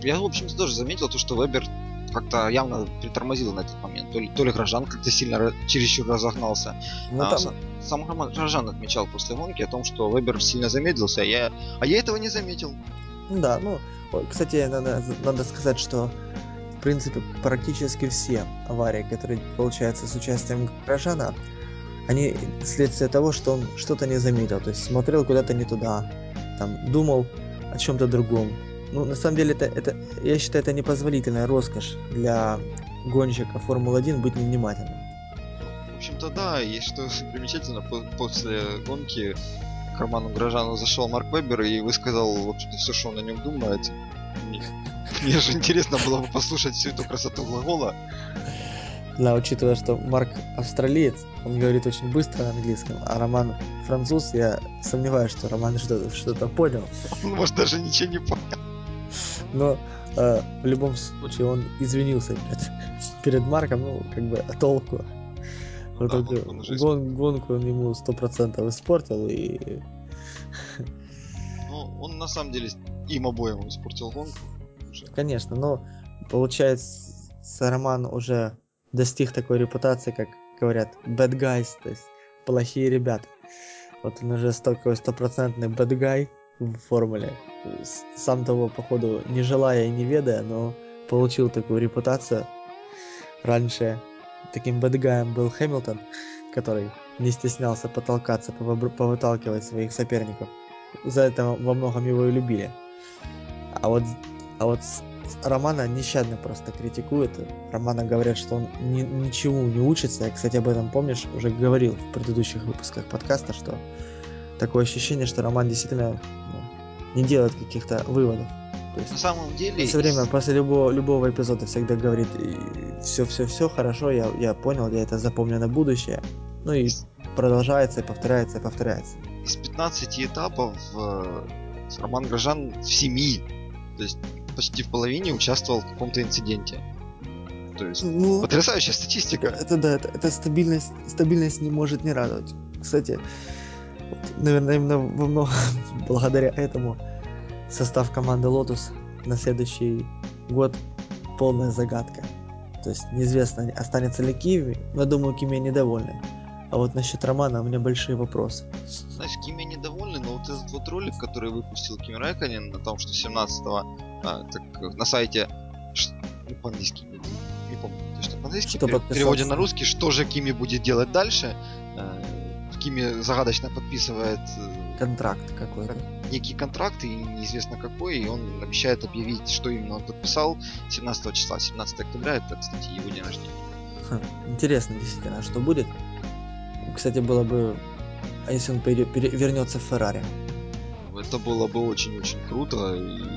я, в общем, тоже заметил то, что Вебер как-то явно притормозил на этот момент. То ли, то ли Грожан как-то сильно чересчур разогнался. Ну, а, там... Сам Грожан отмечал после гонки о том, что Вебер сильно замедлился, а я, а я этого не заметил. Да, ну, кстати, надо, надо сказать, что в принципе практически все аварии, которые получаются с участием Грожана, они следствие того, что он что-то не заметил, то есть смотрел куда-то не туда, там думал о чем-то другом, ну, на самом деле, это, это, я считаю, это непозволительная роскошь для гонщика Формулы-1 быть невнимательным. В общем-то, да, и что примечательно, после гонки к Роману Грожану зашел Марк Вебер и высказал, в общем-то, все, что он о нем думает. Мне, мне же интересно было бы послушать всю эту красоту глагола. Да, учитывая, что Марк австралиец, он говорит очень быстро на английском, а Роман француз, я сомневаюсь, что Роман что-то что понял. Он, может, даже ничего не понял. Но э, в любом случае он извинился перед, перед Марком, ну, как бы толку. Ну, да, он, он гон, гонку он ему сто процентов испортил и... Ну, он на самом деле им обоим испортил гонку. Конечно, но получается, Роман уже достиг такой репутации, как говорят, bad guys, то есть плохие ребята. Вот он уже такой стопроцентный bad guy в формуле сам того, походу, не желая и не ведая, но получил такую репутацию. Раньше таким бэдгаем был Хэмилтон, который не стеснялся потолкаться, повыталкивать своих соперников. За это во многом его и любили. А вот, а вот Романа нещадно просто критикует. Романа говорят, что он ни, ничему не учится. Я, кстати, об этом, помнишь, уже говорил в предыдущих выпусках подкаста, что такое ощущение, что Роман действительно не делает каких-то выводов. То есть, на самом деле... Все время после любого, любого эпизода всегда говорит, все-все-все хорошо, я, я понял, я это запомню на будущее. Ну и продолжается, и повторяется, и повторяется. Из 15 этапов э, Роман Грожан в 7, то есть почти в половине участвовал в каком-то инциденте. То есть ну, потрясающая статистика. Это, это да, это, это стабильность, стабильность не может не радовать. Кстати, наверное, именно во многом благодаря этому состав команды Lotus на следующий год полная загадка. То есть неизвестно, останется ли Киви, но я думаю, Кими недовольны. А вот насчет Романа у меня большие вопросы. Знаешь, Кими недовольны, но вот этот вот ролик, который выпустил Ким Рэконин на том, что 17-го а, так, на сайте ну, по-английски, не помню точно по-английски, что в переводе на русский, что же Кими будет делать дальше. А, Кими загадочно подписывает э, контракт какой-то. Некий контракт, и неизвестно какой, и он обещает объявить, что именно он подписал 17 числа, 17 октября, это, кстати, его день рождения. Хм, интересно, действительно, что будет. Кстати, было бы, а если он пере, пере, вернется в Феррари? Это было бы очень-очень круто. И,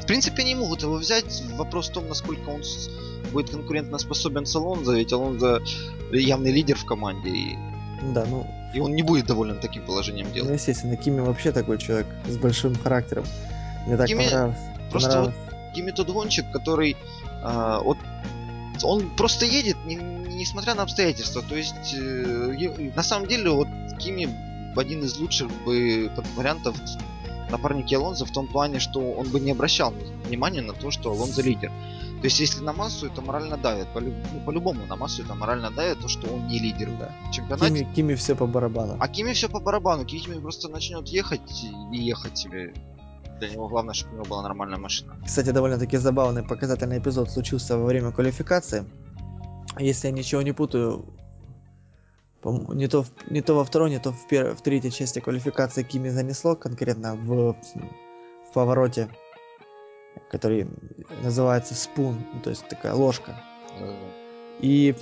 в принципе, они могут его взять. Вопрос в том, насколько он будет конкурентно способен с Алонзо, ведь Алонзо явный лидер в команде. И... Да, ну... И он не будет доволен таким положением дел. Ну, естественно, Кими вообще такой человек с большим характером. Мне так Кими... понравилось. Просто понравилось. вот Кими тот гонщик, который... А, вот он просто едет, не, несмотря на обстоятельства. То есть, э, на самом деле, вот Кими один из лучших бы вариантов напарники Алонзо в том плане, что он бы не обращал внимания на то, что Алонзо лидер. То есть, если на массу, это морально давит. По, ну, по-любому на массу это морально давит, то, что он не лидер да. в чемпионате. Кими, Кими все по барабану. А Кими все по барабану. Кими просто начнет ехать и ехать себе. Для него главное, чтобы у него была нормальная машина. Кстати, довольно-таки забавный показательный эпизод случился во время квалификации если я ничего не путаю, не то, не то во второй, не то в, пер... в третьей части квалификации Кими занесло конкретно в, в повороте, который называется спун, ну, то есть такая ложка. И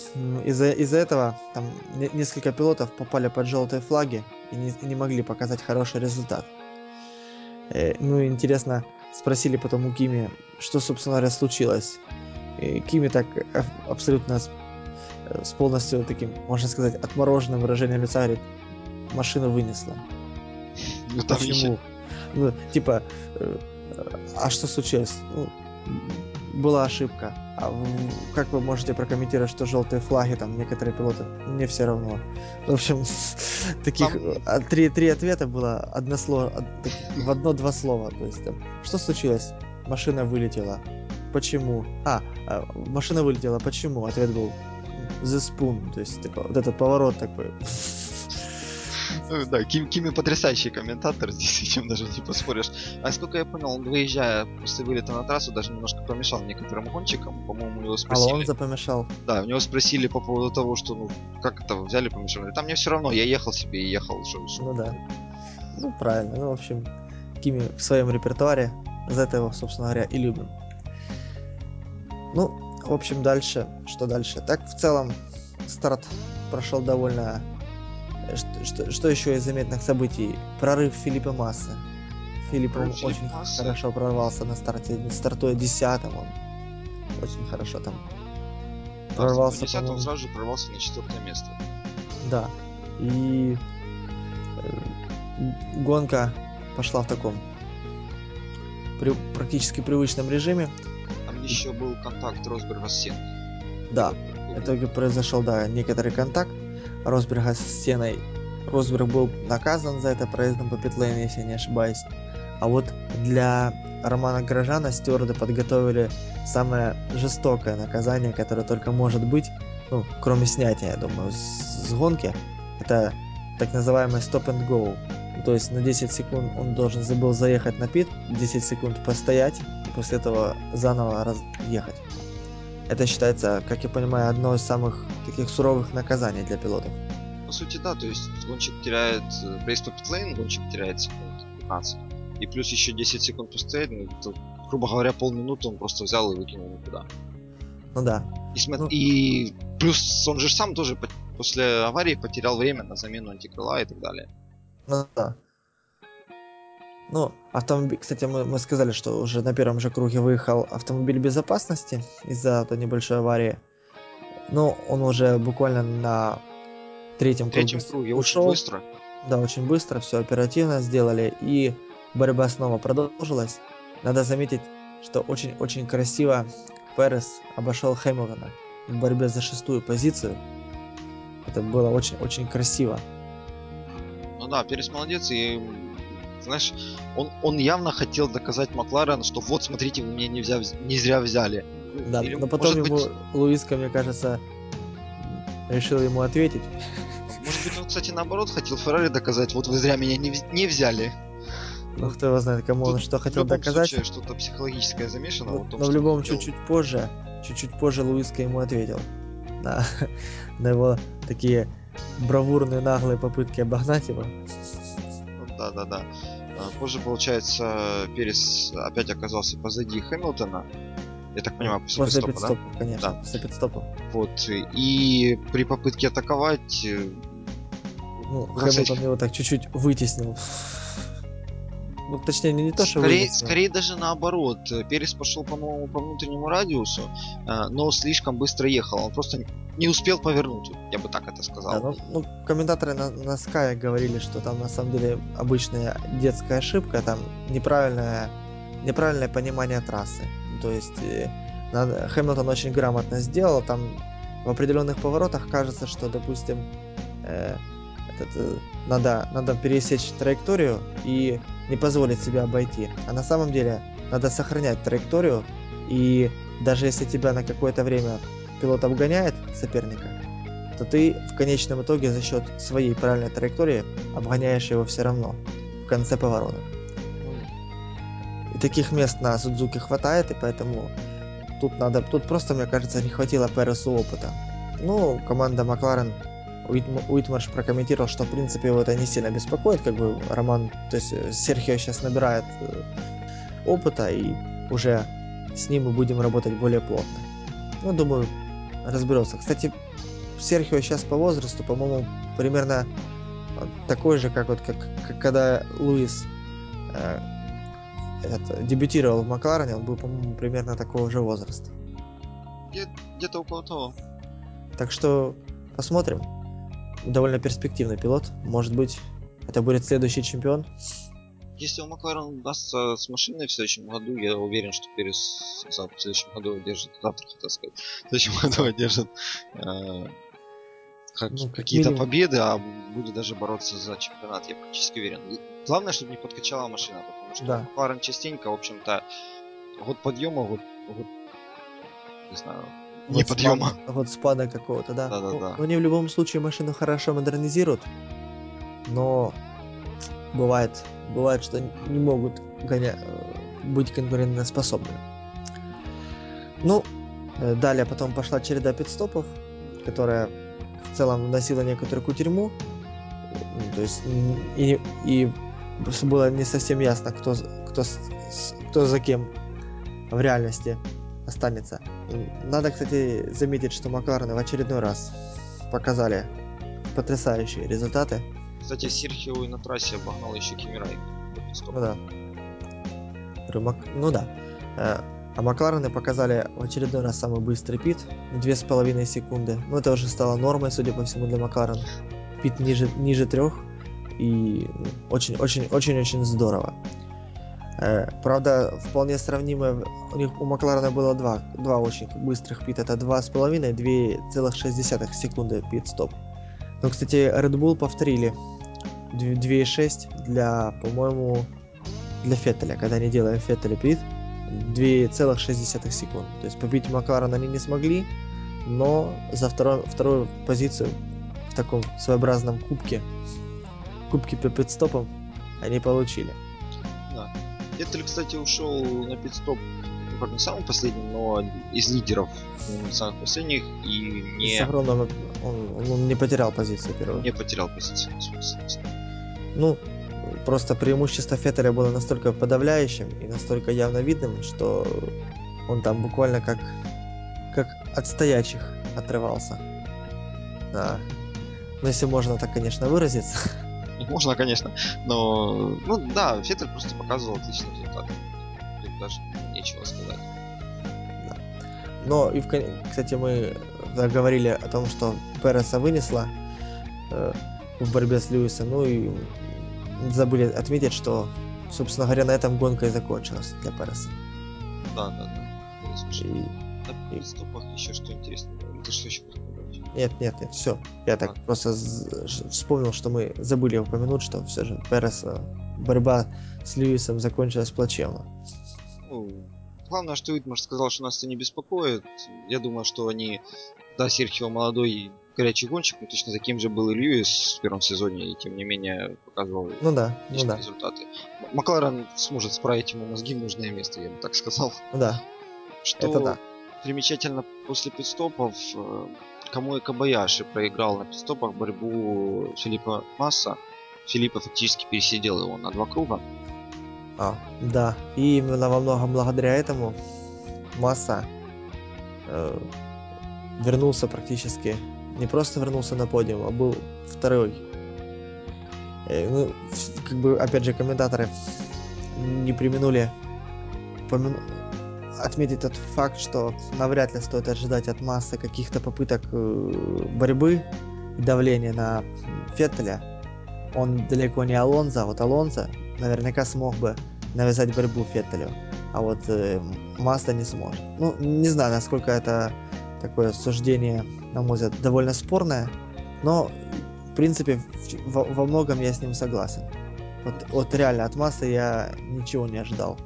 из-за из этого там несколько пилотов попали под желтые флаги и не, не могли показать хороший результат. Э, ну и интересно, спросили потом у Кими, что, собственно говоря, случилось. И Кими так абсолютно с полностью таким, можно сказать, отмороженным выражением лица говорит, машину вынесла. Ну, Почему? Ну, типа, э, а что случилось? Ну, была ошибка. А как вы можете прокомментировать, что желтые флаги, там, некоторые пилоты? Мне все равно. В общем, таких там... А, три, три ответа было одно слово, в одно-два слова. То есть, там, что случилось? Машина вылетела. Почему? А, а, машина вылетела. Почему? Ответ был The Spoon, то есть типа, вот этот поворот такой. Ну да, Ким, Кими потрясающий комментатор, здесь этим даже не поспоришь. А сколько я понял, он выезжая после вылета на трассу даже немножко помешал некоторым гонщикам. По-моему, его спросили... Алонзо помешал. Да, у него спросили по поводу того, что, ну, как это, взяли, помешали. Там мне все равно, я ехал себе и ехал. Что, что. Ну да. Ну правильно, ну в общем, Кими в своем репертуаре, за это его, собственно говоря, и любим. Ну, в общем, дальше, что дальше? Так, в целом, старт прошел довольно... Что, что, что еще из заметных событий? Прорыв Филиппа Массы. Филипп Прорыв очень Масса. хорошо прорвался на старте, стартуя десятым он. Очень хорошо там да, прорвался. Десятым он сразу же прорвался на четвертое место. Да. И э, гонка пошла в таком при, практически привычном режиме еще был контакт Росберга с Сеной. Да, в итоге произошел, да, некоторый контакт Росберга с Сеной. Росберг был наказан за это проездом по питлейну, если я не ошибаюсь. А вот для Романа Грожана стюарды подготовили самое жестокое наказание, которое только может быть, ну, кроме снятия, я думаю, с, с гонки. Это так называемый stop and go. То есть на 10 секунд он должен забыл заехать на пит, 10 секунд постоять, и после этого заново разъехать. Это считается, как я понимаю, одно из самых таких суровых наказаний для пилотов. По сути, да, то есть гонщик теряет бейс по питлейн, гонщик теряет секунд 15. И плюс еще 10 секунд постоять, ну, это, грубо говоря, полминуты он просто взял и выкинул никуда. Ну да. И, см... ну... и плюс он же сам тоже после аварии потерял время на замену антикрыла и так далее. Ну да. Ну, автомобиль, кстати, мы, мы сказали, что уже на первом же круге выехал автомобиль безопасности из-за этой небольшой аварии. Но он уже буквально на третьем, третьем круге, круге ушел. Очень быстро. Да, очень быстро, все оперативно сделали. И борьба снова продолжилась. Надо заметить, что очень-очень красиво Перес обошел Хэмилтона в борьбе за шестую позицию. Это было очень-очень красиво. Ну да, Перес молодец, и знаешь, он, он явно хотел доказать Макларен, что вот, смотрите, вы меня не, взяв, не зря взяли. Да, Или, но потом ему быть... Луиска, мне кажется, решил ему ответить. Может быть, он, кстати, наоборот хотел Феррари доказать, вот вы зря меня не, не взяли. Ну, кто его знает, кому Тут он что хотел доказать. что-то психологическое замешано. Но, том, но в любом чуть-чуть позже, чуть-чуть позже Луиска ему ответил. На, на его такие бравурные, наглые попытки обогнать его. Да, да, да. Позже, получается, Перес опять оказался позади Хэмилтона. Я так понимаю, после, после пидстопа, да? конечно, да. после пидстопа. Вот, и при попытке атаковать... Э, ну, Хэмилтон его так чуть-чуть вытеснил ну, точнее, не, то, что скорее, скорее даже наоборот. Перес пошел, по-моему, по внутреннему радиусу, э, но слишком быстро ехал. Он просто не успел повернуть, я бы так это сказал. Да, ну, ну, комментаторы на, на Sky говорили, что там на самом деле обычная детская ошибка, там неправильное, неправильное понимание трассы. То есть э, надо, Хэмилтон очень грамотно сделал, там в определенных поворотах кажется, что, допустим, э, этот, э, надо, надо пересечь траекторию и не позволить себя обойти. А на самом деле надо сохранять траекторию, и даже если тебя на какое-то время пилот обгоняет соперника, то ты в конечном итоге за счет своей правильной траектории обгоняешь его все равно в конце поворота. И таких мест на Судзуке хватает, и поэтому тут надо, тут просто, мне кажется, не хватило Пересу опыта. Ну, команда Макларен Уитмарш прокомментировал, что в принципе его это не сильно беспокоит, как бы Роман, то есть э, Серхио сейчас набирает э, опыта и уже с ним мы будем работать более плотно. Ну, думаю, разберется. Кстати, Серхио сейчас по возрасту, по-моему, примерно э, такой же, как вот как, как когда Луис э, этот, дебютировал в Макларене, он был, по-моему, примерно такого же возраста. Где-то около того. Так что посмотрим довольно перспективный пилот. Может быть, это будет следующий чемпион. Если у Макларен удастся с машиной в следующем году, я уверен, что Перес в следующем году одержит, завтра хотел сказать, в следующем году одержит э, как, ну, какие-то минимум. победы, а будет даже бороться за чемпионат, я практически уверен. Главное, чтобы не подкачала машина, потому что да. Макларен частенько, в общем-то, год подъема, год, год не знаю, не вот подъема. Спада, вот спада какого-то, да. Да, да, ну, да. Ну, они в любом случае машину хорошо модернизируют, но бывает, бывает, что не могут гоня... быть конкурентоспособными. Ну, э, далее потом пошла череда пидстопов, которая в целом вносила некоторую кутерьму. То есть и, и было не совсем ясно, кто, кто, кто за кем в реальности останется. Надо, кстати, заметить, что Макларены в очередной раз показали потрясающие результаты. Кстати, Серхио и на трассе обогнал еще Кимирай. Ну да. Рымак... Ну да. Э, а Макларены показали в очередной раз самый быстрый пит. Две с половиной секунды. Ну это уже стало нормой, судя по всему, для Макларена. Пит ниже, ниже трех. И очень-очень-очень-очень здорово. Э, правда, вполне сравнимое, у них у Макларена было два, два очень быстрых пит, это 2,5 2,6 секунды пит-стоп. Но, кстати, Red Bull повторили 2,6 для, по-моему, для Феттеля, когда они делали Феттеля пит, 2,6 секунд. То есть побить Макларена они не смогли, но за второй, вторую позицию в таком своеобразном кубке, кубке по пит-стопам они получили. Феттель, кстати, ушел на пидстоп, ну как не самым последним, но из лидеров, не самых последних, и не... С он, он, он не потерял позицию первую. Не потерял позицию, Ну, просто преимущество Феттеля было настолько подавляющим и настолько явно видным, что он там буквально как, как от стоячих отрывался. Да. Ну, если можно так, конечно, выразиться. Можно, конечно, но... Ну да, Феттель просто показывал отличный результат. Тут даже нечего сказать. Да. Но и, в, кстати, мы говорили о том, что Переса вынесла э, в борьбе с Льюисом, ну и забыли отметить, что, собственно говоря, на этом гонка и закончилась для Переса. Да, да, да. И... На и... еще что интересно. Ты что еще Нет, нет, нет, все. Я так просто вспомнил, что мы забыли упомянуть, что все же Перес борьба с Льюисом закончилась плачевно. Ну, главное, что Уитмар сказал, что нас это не беспокоит. Я думаю, что они... Да, Серхио молодой горячий гонщик, но точно таким же был и Льюис в первом сезоне, и тем не менее показывал Ну да, ну да, результаты. Макларен сможет справить ему мозги в нужное место, я бы так сказал. ну да, Что это да. примечательно после пидстопов, э, кому и Кабаяши проиграл на пидстопах борьбу Филиппа Масса. Филиппа фактически пересидел его на два круга. А, да. И именно во многом благодаря этому Масса э, вернулся практически, не просто вернулся на подиум, а был второй. Э, ну, как бы, опять же, комментаторы не применули помяну- отметить тот факт, что навряд ли стоит ожидать от Массы каких-то попыток э, борьбы и давления на Феттеля. Он далеко не Алонзо, а вот Алонзо наверняка смог бы навязать борьбу Феттелю, а вот э, Масса не сможет. Ну, не знаю, насколько это такое суждение, на мой взгляд, довольно спорное, но, в принципе, в- во, во многом я с ним согласен. Вот, вот реально от Массы я ничего не ожидал.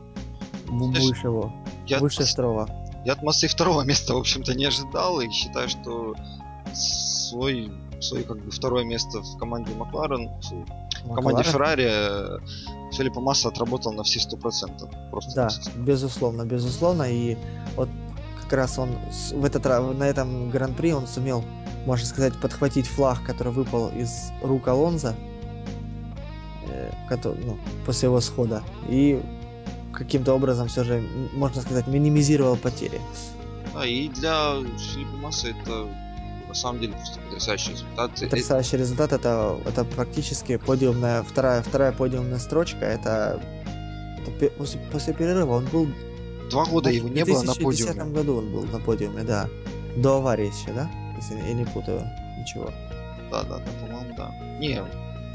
Б- Знаешь, Выше его, Я от выше Массы- второго. Я от Массы второго места, в общем-то, не ожидал, и считаю, что свой, свое как бы второе место в команде Макларен, в команде. Феррари э, Филиппа Масса отработал на все сто процентов. Да, на все 100%. безусловно, безусловно. И вот как раз он в этот на этом гран-при он сумел, можно сказать, подхватить флаг, который выпал из рук Алонза э, кото- ну, после его схода. И каким-то образом все же, можно сказать, минимизировал потери. Да, и для Филиппа Масса это на самом деле просто потрясающий результат. Э, Потрясающий результат. Это, это практически подиумная, вторая, вторая подиумная строчка. Это, это после, после перерыва он был Два года его не было на В 2010 подиуме. году он был на подиуме, да. До аварии еще, да? Если я не путаю ничего. Да, да, да, по-моему, да. Не,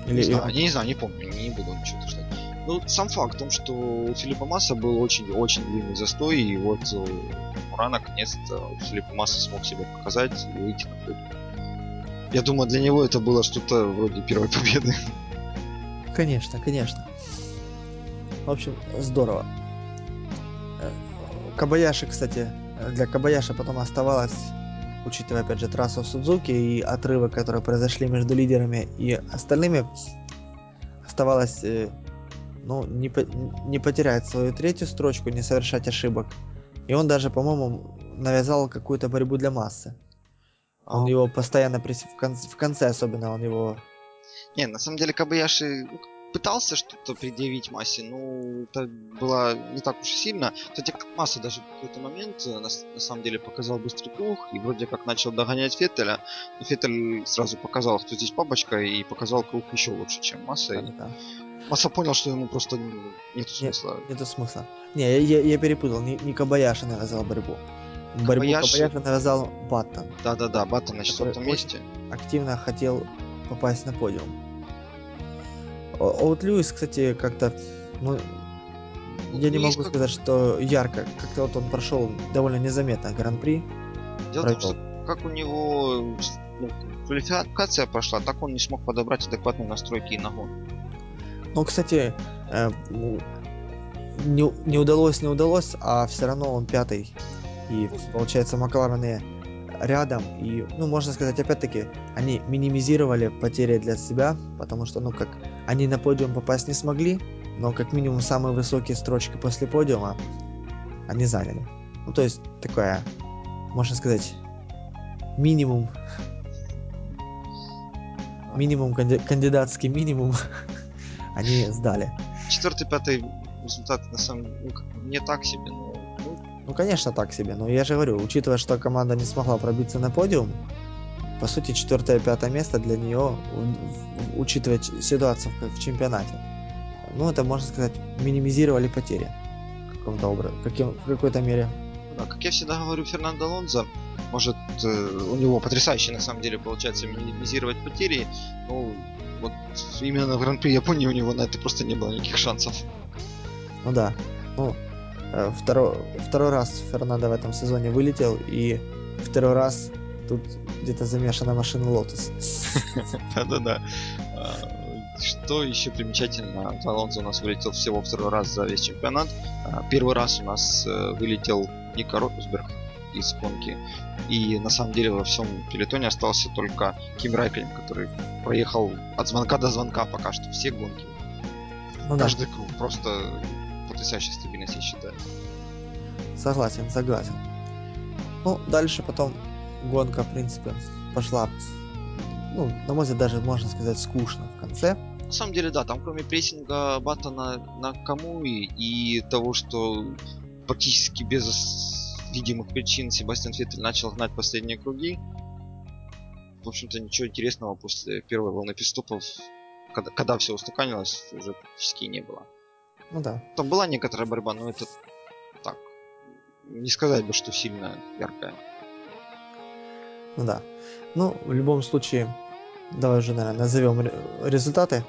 Или не знаю, не, не знаю, не помню, не буду ничего утверждать. Ну, сам факт в том, что у Филиппа Масса был очень-очень длинный застой, и вот э, ура, наконец-то Филипп Масса смог себя показать и выйти на подиум. Я думаю, для него это было что-то вроде первой победы. Конечно, конечно. В общем, здорово. Э, Кабаяши, кстати, для Кабаяши потом оставалось, учитывая, опять же, трассу Судзуки и отрывы, которые произошли между лидерами и остальными, оставалось, э, ну, не, по- не потерять свою третью строчку, не совершать ошибок. И он даже, по-моему, навязал какую-то борьбу для массы. Он А, его постоянно прис- в, конце, в конце особенно он его Не, на самом деле Кабаяши ну, пытался что-то предъявить Массе, но это было не так уж и сильно. Кстати, Масса даже в какой-то момент э, на, на самом деле показал быстрый круг и вроде как начал догонять Феттеля. Но Феттель сразу показал, кто здесь папочка, и показал круг еще лучше, чем Масса. И да, Масса понял, что ему просто нет смысла. Нету смысла. Не, я, я, перепутал, не, не Кабаяши навязал борьбу. Борьбу Кабаяши- Кабаяши навязал Баттон. Да-да-да, Баттон на четвертом месте. Активно хотел попасть на подиум. Оут Льюис, кстати, как-то, ну, я не могу как- сказать, что ярко. Как-то вот он прошел довольно незаметно гран-при. Дело в том, что как у него ну, квалификация прошла, так он не смог подобрать адекватные настройки и на гон. Ну, кстати, э, не, не удалось, не удалось, а все равно он пятый. И получается Макларены рядом. И, ну, можно сказать, опять-таки, они минимизировали потери для себя, потому что, ну, как, они на подиум попасть не смогли, но как минимум самые высокие строчки после подиума они заняли. Ну, то есть, такая, можно сказать, минимум, минимум, канди- кандидатский минимум они сдали. Четвертый, пятый результат на самом деле ну, не так себе, но ну, Ну, конечно, так себе. Но я же говорю, учитывая, что команда не смогла пробиться на подиум, по сути, четвертое пятое место для нее, учитывая ситуацию в, чемпионате, ну, это, можно сказать, минимизировали потери каком-то образе, каким, в какой-то мере. ну да, как я всегда говорю, Фернандо Алонзо может, э, у него потрясающе на самом деле получается минимизировать потери, но вот именно в Гран-при Японии у него на это просто не было никаких шансов. Ну да. Ну, э, второй, второй раз Фернандо в этом сезоне вылетел, и второй раз тут где-то замешана машина Lotus. Да-да-да. А, что еще примечательно, Алонсо у нас вылетел всего второй раз за весь чемпионат. А, первый раз у нас э, вылетел Ника Ротусберг из гонки. И на самом деле во всем пелетоне остался только Ким Райклин, который проехал от звонка до звонка пока что все гонки. Ну, Каждый да. круг. Просто потрясающая стабильность, я считаю. Согласен, согласен. Ну, дальше потом гонка, в принципе, пошла, ну, на мой взгляд, даже можно сказать, скучно в конце. На самом деле, да, там кроме прессинга Баттона на Камуи и того, что практически без видимых причин Себастьян Феттель начал гнать последние круги, в общем-то, ничего интересного после первой волны пистопов, когда, когда все устаканилось, уже практически не было. Ну да. Там была некоторая борьба, но это так. Не сказать бы, что сильно яркая. Ну да. Ну, в любом случае, давай уже, наверное, назовем результаты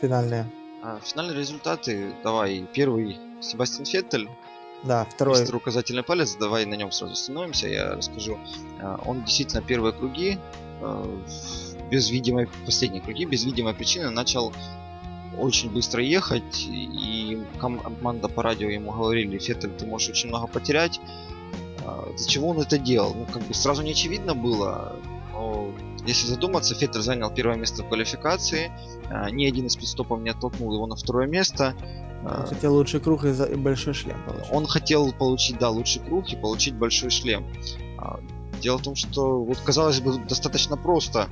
финальные. А, финальные результаты, давай, первый Себастьян Феттель. Да, второй... Мистер указательный палец, давай на нем сразу остановимся, я расскажу. А, он действительно первые круги, а, без видимой, последние круги, без видимой причины начал очень быстро ехать, и команда по радио ему говорили, Феттель, ты можешь очень много потерять, чего он это делал? Ну, как бы сразу не очевидно было. Если задуматься, Феттель занял первое место в квалификации. А, ни один из пидстопов не оттолкнул его на второе место. А, он хотел лучший круг и большой шлем получить. Он хотел получить, да, лучший круг и получить большой шлем. Дело в том, что, вот казалось бы, достаточно просто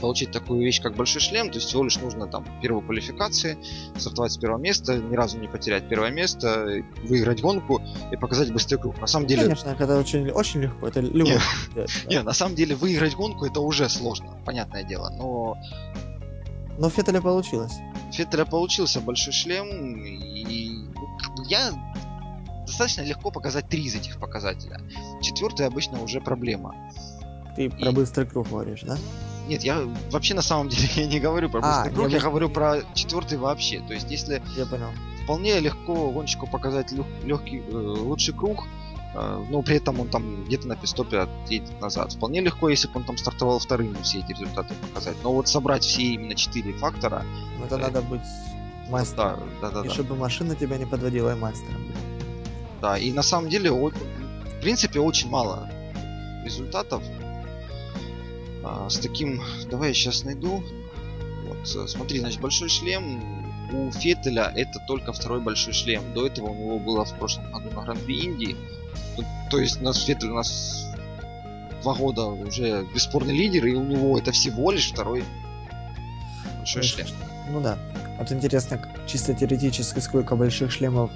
получить такую вещь, как большой шлем, то есть всего лишь нужно там первой квалификации, стартовать с первого места, ни разу не потерять первое место, выиграть гонку и показать быстрый круг. На самом деле... Конечно, это очень, очень легко, это легко. Нет, да. Нет, на самом деле выиграть гонку это уже сложно, понятное дело, но... Но Феттеля получилось. Феттеля получился большой шлем, и я достаточно легко показать три из этих показателя. Четвертый обычно уже проблема. Ты про и... быстрый круг говоришь, да? Нет, я вообще на самом деле я не говорю про быстрый а, круг, я, я говорю про четвертый вообще. То есть, если я понял. вполне легко гонщику показать лег, легкий э, лучший круг, но при этом он там где-то на пистопе отъедет назад. Вполне легко, если бы он там стартовал вторым, все эти результаты показать. Но вот собрать все именно четыре фактора. Ну это э, надо быть мастером. Да, да, да. И да. чтобы машина тебя не подводила и мастером. Да, и на самом деле, в принципе, очень мало результатов а, с таким... Давай я сейчас найду. Вот, э, смотри, значит, большой шлем у Феттеля это только второй большой шлем. До этого у него было в прошлом году на Гран-при Индии. То, есть у нас Феттель у нас два года уже бесспорный лидер, и у него это всего лишь второй большой ну, шлем. Ну да. Вот интересно, чисто теоретически, сколько больших шлемов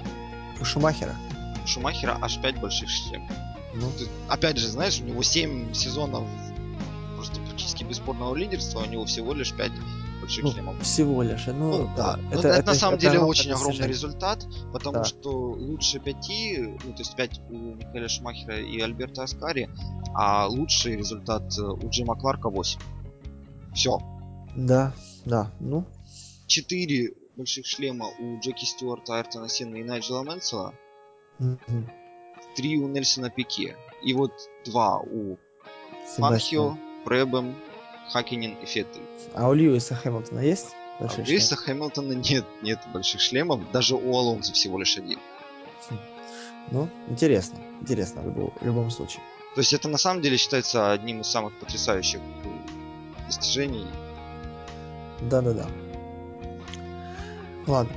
у Шумахера? У Шумахера аж 5 больших шлемов. Ну, ты, опять же, знаешь, у него 7 сезонов просто практически бесспорного лидерства, у него всего лишь 5 больших ну, шлемов. Всего лишь, ну, ну да. Это, это, это на самом это деле очень огромный результат, потому да. что лучше 5, ну то есть 5 у Михаила Шумахера и Альберта Аскари, а лучший результат э, у Джима Кларка 8. Все. Да, да, ну. 4 больших шлема у Джеки Стюарта, Айртона Сенна и Найджела Мэнсела. Mm-hmm. 3 у Нельсона Пике. И вот 2 у Фанхио, Прэбом, Хакинин Феттель. А у Льюиса Хэмилтона есть? А у Льюиса Хэмилтона нет, нет больших шлемов, даже у Алонзо всего лишь один. Хм. Ну, интересно, интересно в любом, в любом случае. То есть это на самом деле считается одним из самых потрясающих достижений. Да-да-да. Ладно,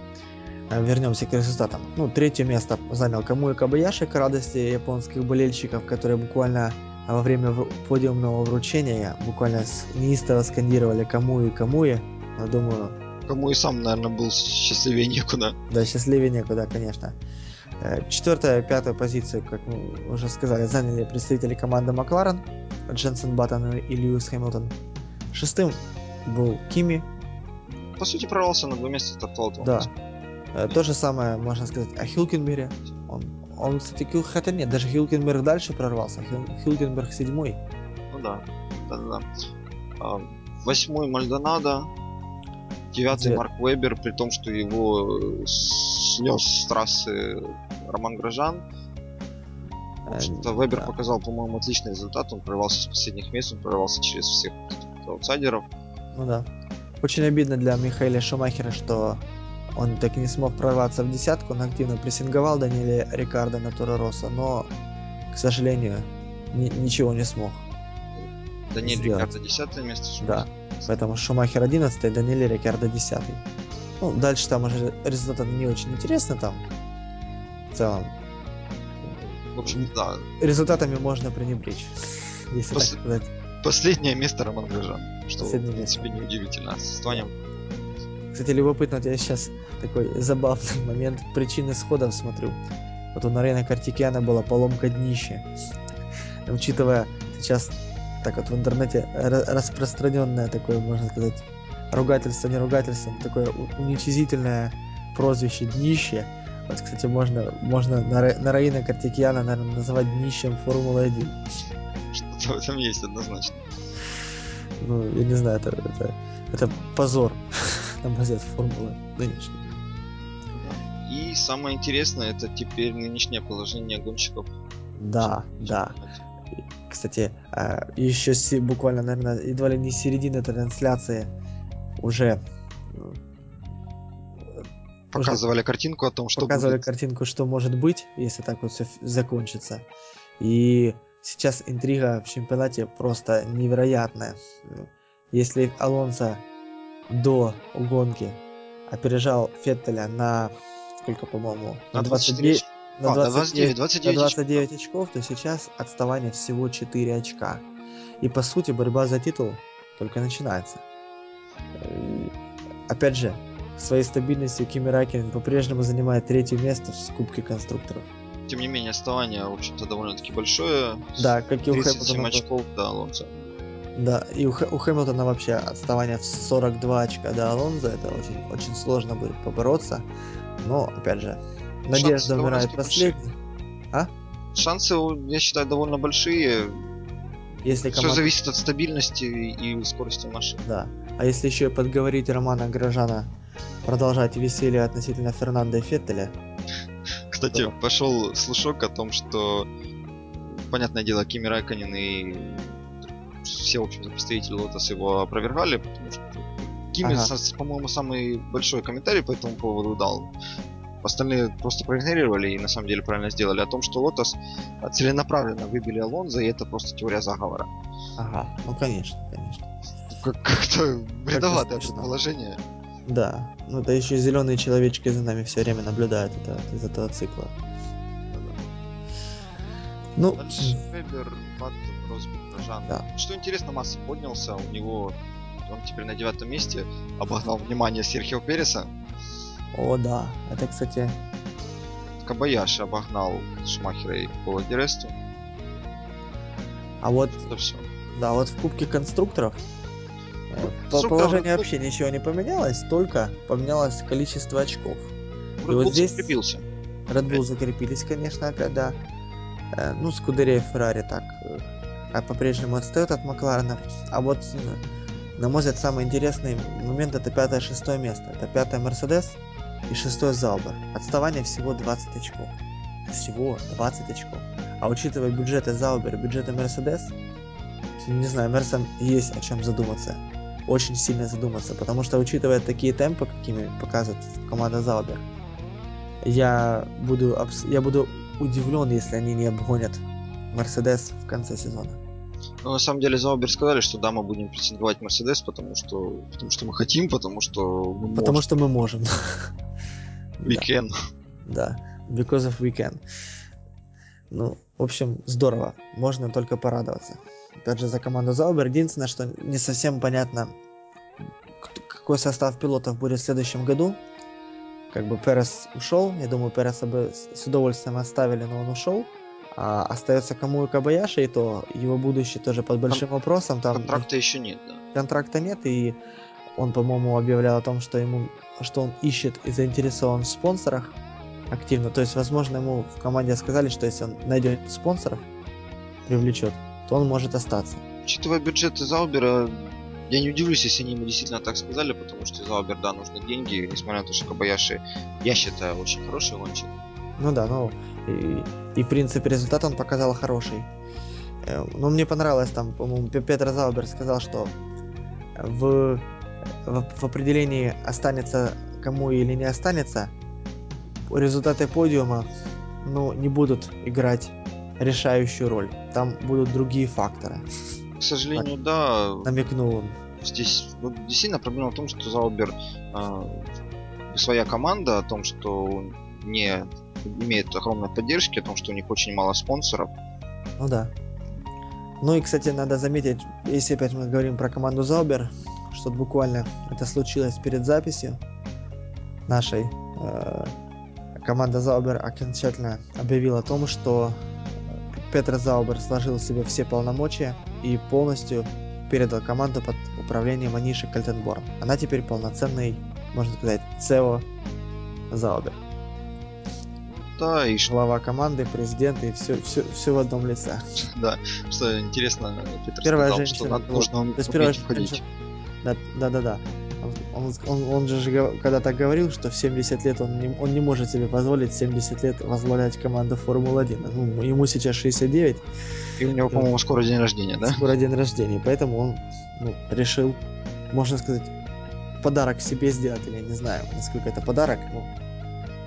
э, вернемся к результатам. Ну, третье место занял Камуя Кабаяши к радости японских болельщиков, которые буквально а во время подиумного вручения буквально неистово скандировали кому и кому и. Я думаю... Кому и сам, наверное, был счастливее некуда. Да, счастливее некуда, конечно. Э, четвертая, пятая позицию, как мы уже сказали, заняли представители команды Макларен, Дженсен Баттон и Льюис Хэмилтон. Шестым был Кими. По сути, прорвался на два места стартовал. Да. Э, то же самое можно сказать о Хилкенбере. Он он, кстати, Кил... хотя нет, даже Хилкенберг дальше прорвался. Хил... Хилкенберг седьмой. Ну да, да, да. А, восьмой Мальдонадо, девятый Девят. Марк Вебер, при том, что его снес с трассы Роман Грожан. В общем-то, Вебер да. показал, по-моему, отличный результат. Он прорвался с последних мест, он прорвался через всех аутсайдеров. Ну да. Очень обидно для Михаила Шумахера, что он так и не смог прорваться в десятку. Он активно прессинговал Даниэля Рикардо на Росса, но, к сожалению, ни- ничего не смог. Даниэль сделать. Рикардо 10 место. Шумахер. Да, поэтому Шумахер 11, Даниэль Рикардо 10. Ну, дальше там уже результаты не очень интересны там. В целом. В общем, да. Результатами можно пренебречь, если Пос... так сказать. Последнее место Роман Грожан. Что, Последнее в принципе, место. неудивительно. С Тонием кстати, любопытно, вот я сейчас такой забавный момент причины сходов смотрю. Вот у Нарена Картикиана была поломка днища. Учитывая сейчас так вот в интернете распространенное такое, можно сказать, ругательство, не ругательство, такое уничижительное прозвище днище. Вот, кстати, можно, можно на, на Раина Картикиана, наверное, называть днищем Формулы-1. Что-то в этом есть однозначно. Ну, я не знаю, это, это, это позор на мой взгляд, формулы нынешней. И самое интересное, это теперь нынешнее положение гонщиков. Да, да. Кстати, а, еще буквально, наверное, едва ли не середина трансляции уже показывали уже картинку о том, что показывали будет. картинку, что может быть, если так вот все закончится. И сейчас интрига в чемпионате просто невероятная. Если Алонсо до гонки опережал Феттеля на сколько, по-моему, на 29, на 29, 29, 29 очков, то сейчас отставание всего 4 очка. И по сути борьба за титул только начинается. Опять же, своей стабильностью Кими Ракин по-прежнему занимает третье место в Кубке конструкторов. Тем не менее, отставание, в общем-то, довольно-таки большое. Да, как и у Хэмилтона. очков до Алонсо. Да, и у, Х- у Хэмилтона вообще отставание в 42 очка до Алонза, это очень, очень сложно будет побороться. Но, опять же, надежда Шансы умирает последней. А? Шансы, я считаю, довольно большие. Если команда... Все зависит от стабильности и скорости машины. Да. А если еще подговорить Романа Грожана продолжать веселье относительно Фернанда и Феттеля. Кстати, то... пошел слушок о том, что понятное дело, Кими Райконин и все, в общем-то, представители Lotus его опровергали, потому что Кими, ага. по-моему, самый большой комментарий по этому поводу дал. Остальные просто проигнорировали и на самом деле правильно сделали о том, что Лотос целенаправленно выбили Алонза, и это просто теория заговора. Ага, ну конечно, конечно. Как-то бредоватое как предположение. Да, ну это еще зеленые человечки за нами все время наблюдают это, из этого цикла. Ну, Дальше Вебер, Баттон, Росберг, Жан. Да. Что интересно, Масса поднялся, у него он теперь на девятом месте, обогнал внимание Серхио Переса. О, да, это, кстати... Кабаяши обогнал Шмахера и Пола Дересту. А вот... Это все. Да, вот в Кубке конструкторов э, по положению вообще ничего не поменялось, только поменялось количество очков. Red и вот здесь закрепился. Red Bull закрепились, конечно, опять, да. Э, ну, Скудерия и Феррари так э, а по-прежнему отстает от Макларена. А вот, на мой взгляд, самый интересный момент это пятое-шестое место. Это пятое Мерседес и шестое Заубер. Отставание всего 20 очков. Всего 20 очков. А учитывая бюджеты Заубер и бюджеты Мерседес, не знаю, Мерсам есть о чем задуматься. Очень сильно задуматься, потому что учитывая такие темпы, какими показывает команда Заубер, я буду, я буду удивлен, если они не обгонят Мерседес в конце сезона. Ну, на самом деле, Заубер сказали, что да, мы будем претендовать Мерседес, потому что, потому что мы хотим, потому что мы Потому можем. что мы можем. We can. Да, because of we can. Ну, в общем, здорово. Можно только порадоваться. Опять же, за команду Заубер. Единственное, что не совсем понятно, какой состав пилотов будет в следующем году. Как бы Перес ушел. Я думаю, Переса бы с удовольствием оставили, но он ушел. А остается кому и Кабаяши, и то его будущее тоже под большим Кон- вопросом. Там контракта еще нет, да. Контракта нет, и он, по-моему, объявлял о том, что ему, что он ищет и заинтересован в спонсорах активно. То есть, возможно, ему в команде сказали, что если он найдет спонсоров, привлечет, то он может остаться. Учитывая бюджеты Заубера, я не удивлюсь, если они ему действительно так сказали, потому что Заубер, да, нужны деньги, несмотря на то, что Кабаяши, я считаю, очень хороший гонщик. Ну да, ну и И, в принципе, результат он показал хороший. Э, Но ну, мне понравилось там, по-моему, Петр Заубер сказал, что в, в, в определении останется кому или не останется, результаты подиума ну, не будут играть решающую роль. Там будут другие факторы. К сожалению, да. Намекнул он. Здесь вот, действительно проблема в том, что Заубер э, своя команда, о том, что не имеет огромной поддержки, о том, что у них очень мало спонсоров. Ну да. Ну и, кстати, надо заметить, если опять мы говорим про команду Заубер, что буквально это случилось перед записью нашей. Э, команда Заубер окончательно объявила о том, что Петр Заубер сложил в себе все полномочия и полностью передал команду под управлением Маниши Кальтенборн. Она теперь полноценный, можно сказать, ЦЕО Заубер да, и глава команды, президент и все, все, все в одном лице. Да, что интересно, Питер первая сказал, женщина, что надо, вот, нужно то есть первая женщина, да, да, да, да. Он, он, он же когда-то говорил, что в 70 лет он не, он не может себе позволить 70 лет возглавлять команду Формулы-1. Ну, ему сейчас 69. И у него, по-моему, скоро день рождения, да? Скоро день рождения, поэтому он ну, решил, можно сказать, подарок себе сделать, или я не знаю, насколько это подарок, но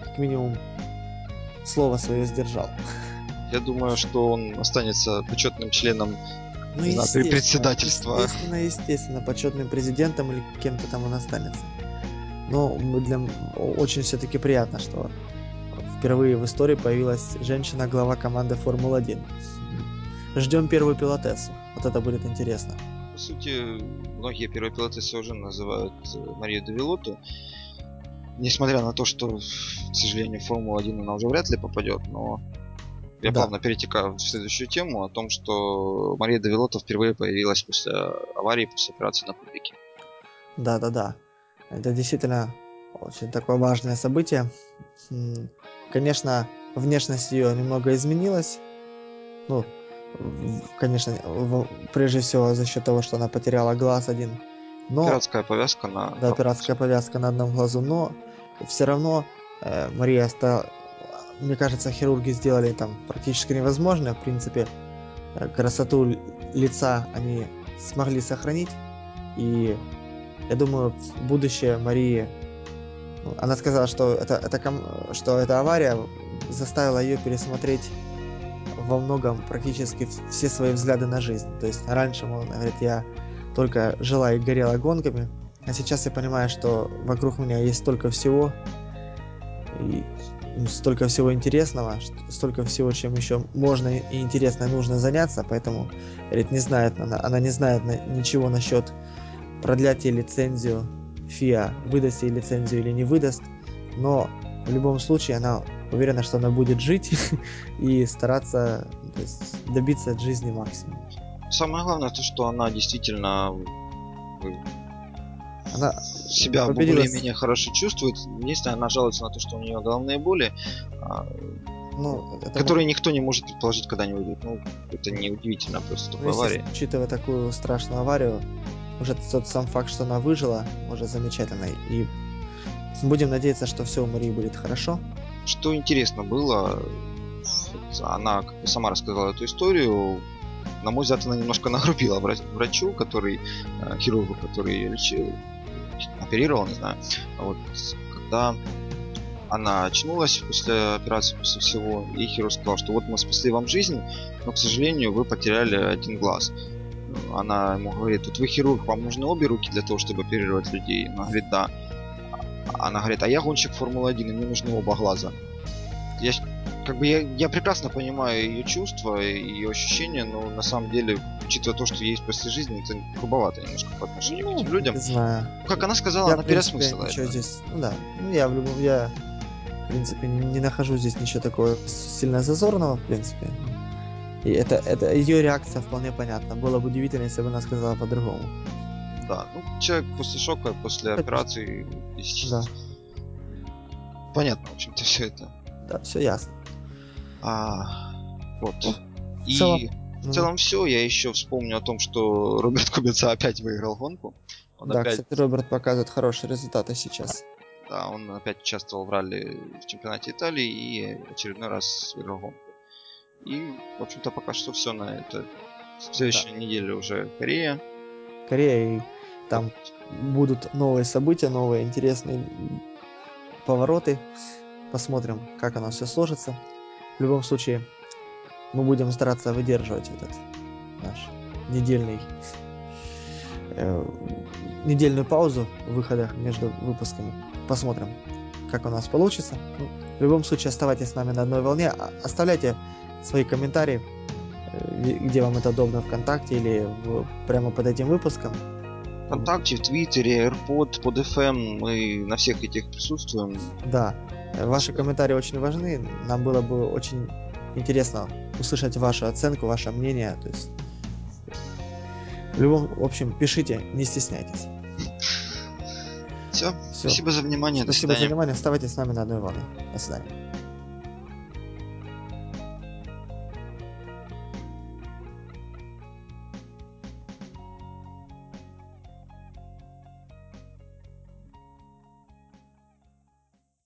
как минимум слово свое сдержал. Я думаю, что он останется почетным членом ну, естественно, председательства. Естественно, естественно, почетным президентом или кем-то там он останется. Но для очень все-таки приятно, что впервые в истории появилась женщина-глава команды Формулы-1. Ждем первую пилотессу. Вот это будет интересно. По сути, многие первые пилотессы уже называют э, Марию Девилоту несмотря на то, что, к сожалению, Формула-1 она уже вряд ли попадет, но я да. плавно перетекаю в следующую тему о том, что Мария Давилота впервые появилась после аварии, после операции на публике. Да, да, да. Это действительно очень такое важное событие. Конечно, внешность ее немного изменилась. Ну, конечно, прежде всего за счет того, что она потеряла глаз один. Но... Пиратская повязка на... Да, пиратская повязка на одном глазу, но все равно э, Мария стала... Мне кажется, хирурги сделали там практически невозможное. В принципе, э, красоту лица они смогли сохранить. И я думаю, будущее Марии... Ну, она сказала, что это, это, что эта авария заставила ее пересмотреть во многом практически все свои взгляды на жизнь. То есть раньше, он говорит, я только жила и горела гонками, а сейчас я понимаю, что вокруг меня есть столько всего, и столько всего интересного, столько всего, чем еще можно и интересно и нужно заняться, поэтому, говорит, не знает, она, она не знает ничего насчет продлять ей лицензию ФИА, выдаст ей лицензию или не выдаст, но в любом случае она уверена, что она будет жить и стараться есть, добиться от жизни максимум. Самое главное то, что она действительно она себя более-менее хорошо чувствует. Единственное, она жалуется на то, что у нее головные боли, а, ну, это которые никто не может предположить, когда они выйдут. Ну, это не удивительно просто такой ну, аварии. Учитывая такую страшную аварию, уже тот сам факт, что она выжила, уже замечательно. И будем надеяться, что все у Марии будет хорошо. Что интересно было, она как бы сама рассказала эту историю. На мой взгляд, она немножко нагрубила врачу, который, э, хирургу, который ее лечил, оперировал, не знаю. Вот, когда она очнулась после операции, после всего, и хирург сказал, что вот мы спасли вам жизнь, но, к сожалению, вы потеряли один глаз. Она ему говорит, вот вы хирург, вам нужны обе руки для того, чтобы оперировать людей? Она говорит, да. Она говорит, а я гонщик Формулы-1, и мне нужны оба глаза. Я как бы я, я прекрасно понимаю ее чувства, ее ощущения, но на самом деле, учитывая то, что есть после жизни, это грубовато немножко по отношению ну, к этим людям. Не знаю. Как она сказала, я, она переосмыслила это. здесь, ну да, ну я в любом, я в принципе не нахожу здесь ничего такого сильно зазорного, в принципе. И это, это ее реакция вполне понятна. Было бы удивительно, если бы она сказала по-другому. Да, ну человек после шока, после операции. Да. Понятно, в общем-то, все это. Да, все ясно. А, вот. Ну, и в целом, в целом все. Я еще вспомню о том, что Роберт Кубица опять выиграл гонку. Он да, опять... кстати, Роберт показывает хорошие результаты сейчас. Да, он опять участвовал в ралли в чемпионате Италии и очередной раз выиграл гонку. И, в общем-то, пока что все на это. В следующей да. неделе уже Корея. Корея, и там будут новые события, новые интересные повороты. Посмотрим, как оно все сложится. В любом случае, мы будем стараться выдерживать этот наш недельный э, недельную паузу в выходах между выпусками. Посмотрим, как у нас получится. Ну, в любом случае, оставайтесь с нами на одной волне. А, оставляйте свои комментарии, э, где вам это удобно, ВКонтакте или в, прямо под этим выпуском. ВКонтакте, в Твиттере, AirPod, под FM, мы на всех этих присутствуем. Да, ваши комментарии очень важны. Нам было бы очень интересно услышать вашу оценку, ваше мнение. То есть, в любом, в общем, пишите, не стесняйтесь. Все. Все. Спасибо за внимание. Спасибо за внимание. Оставайтесь с нами на одной волне. До свидания.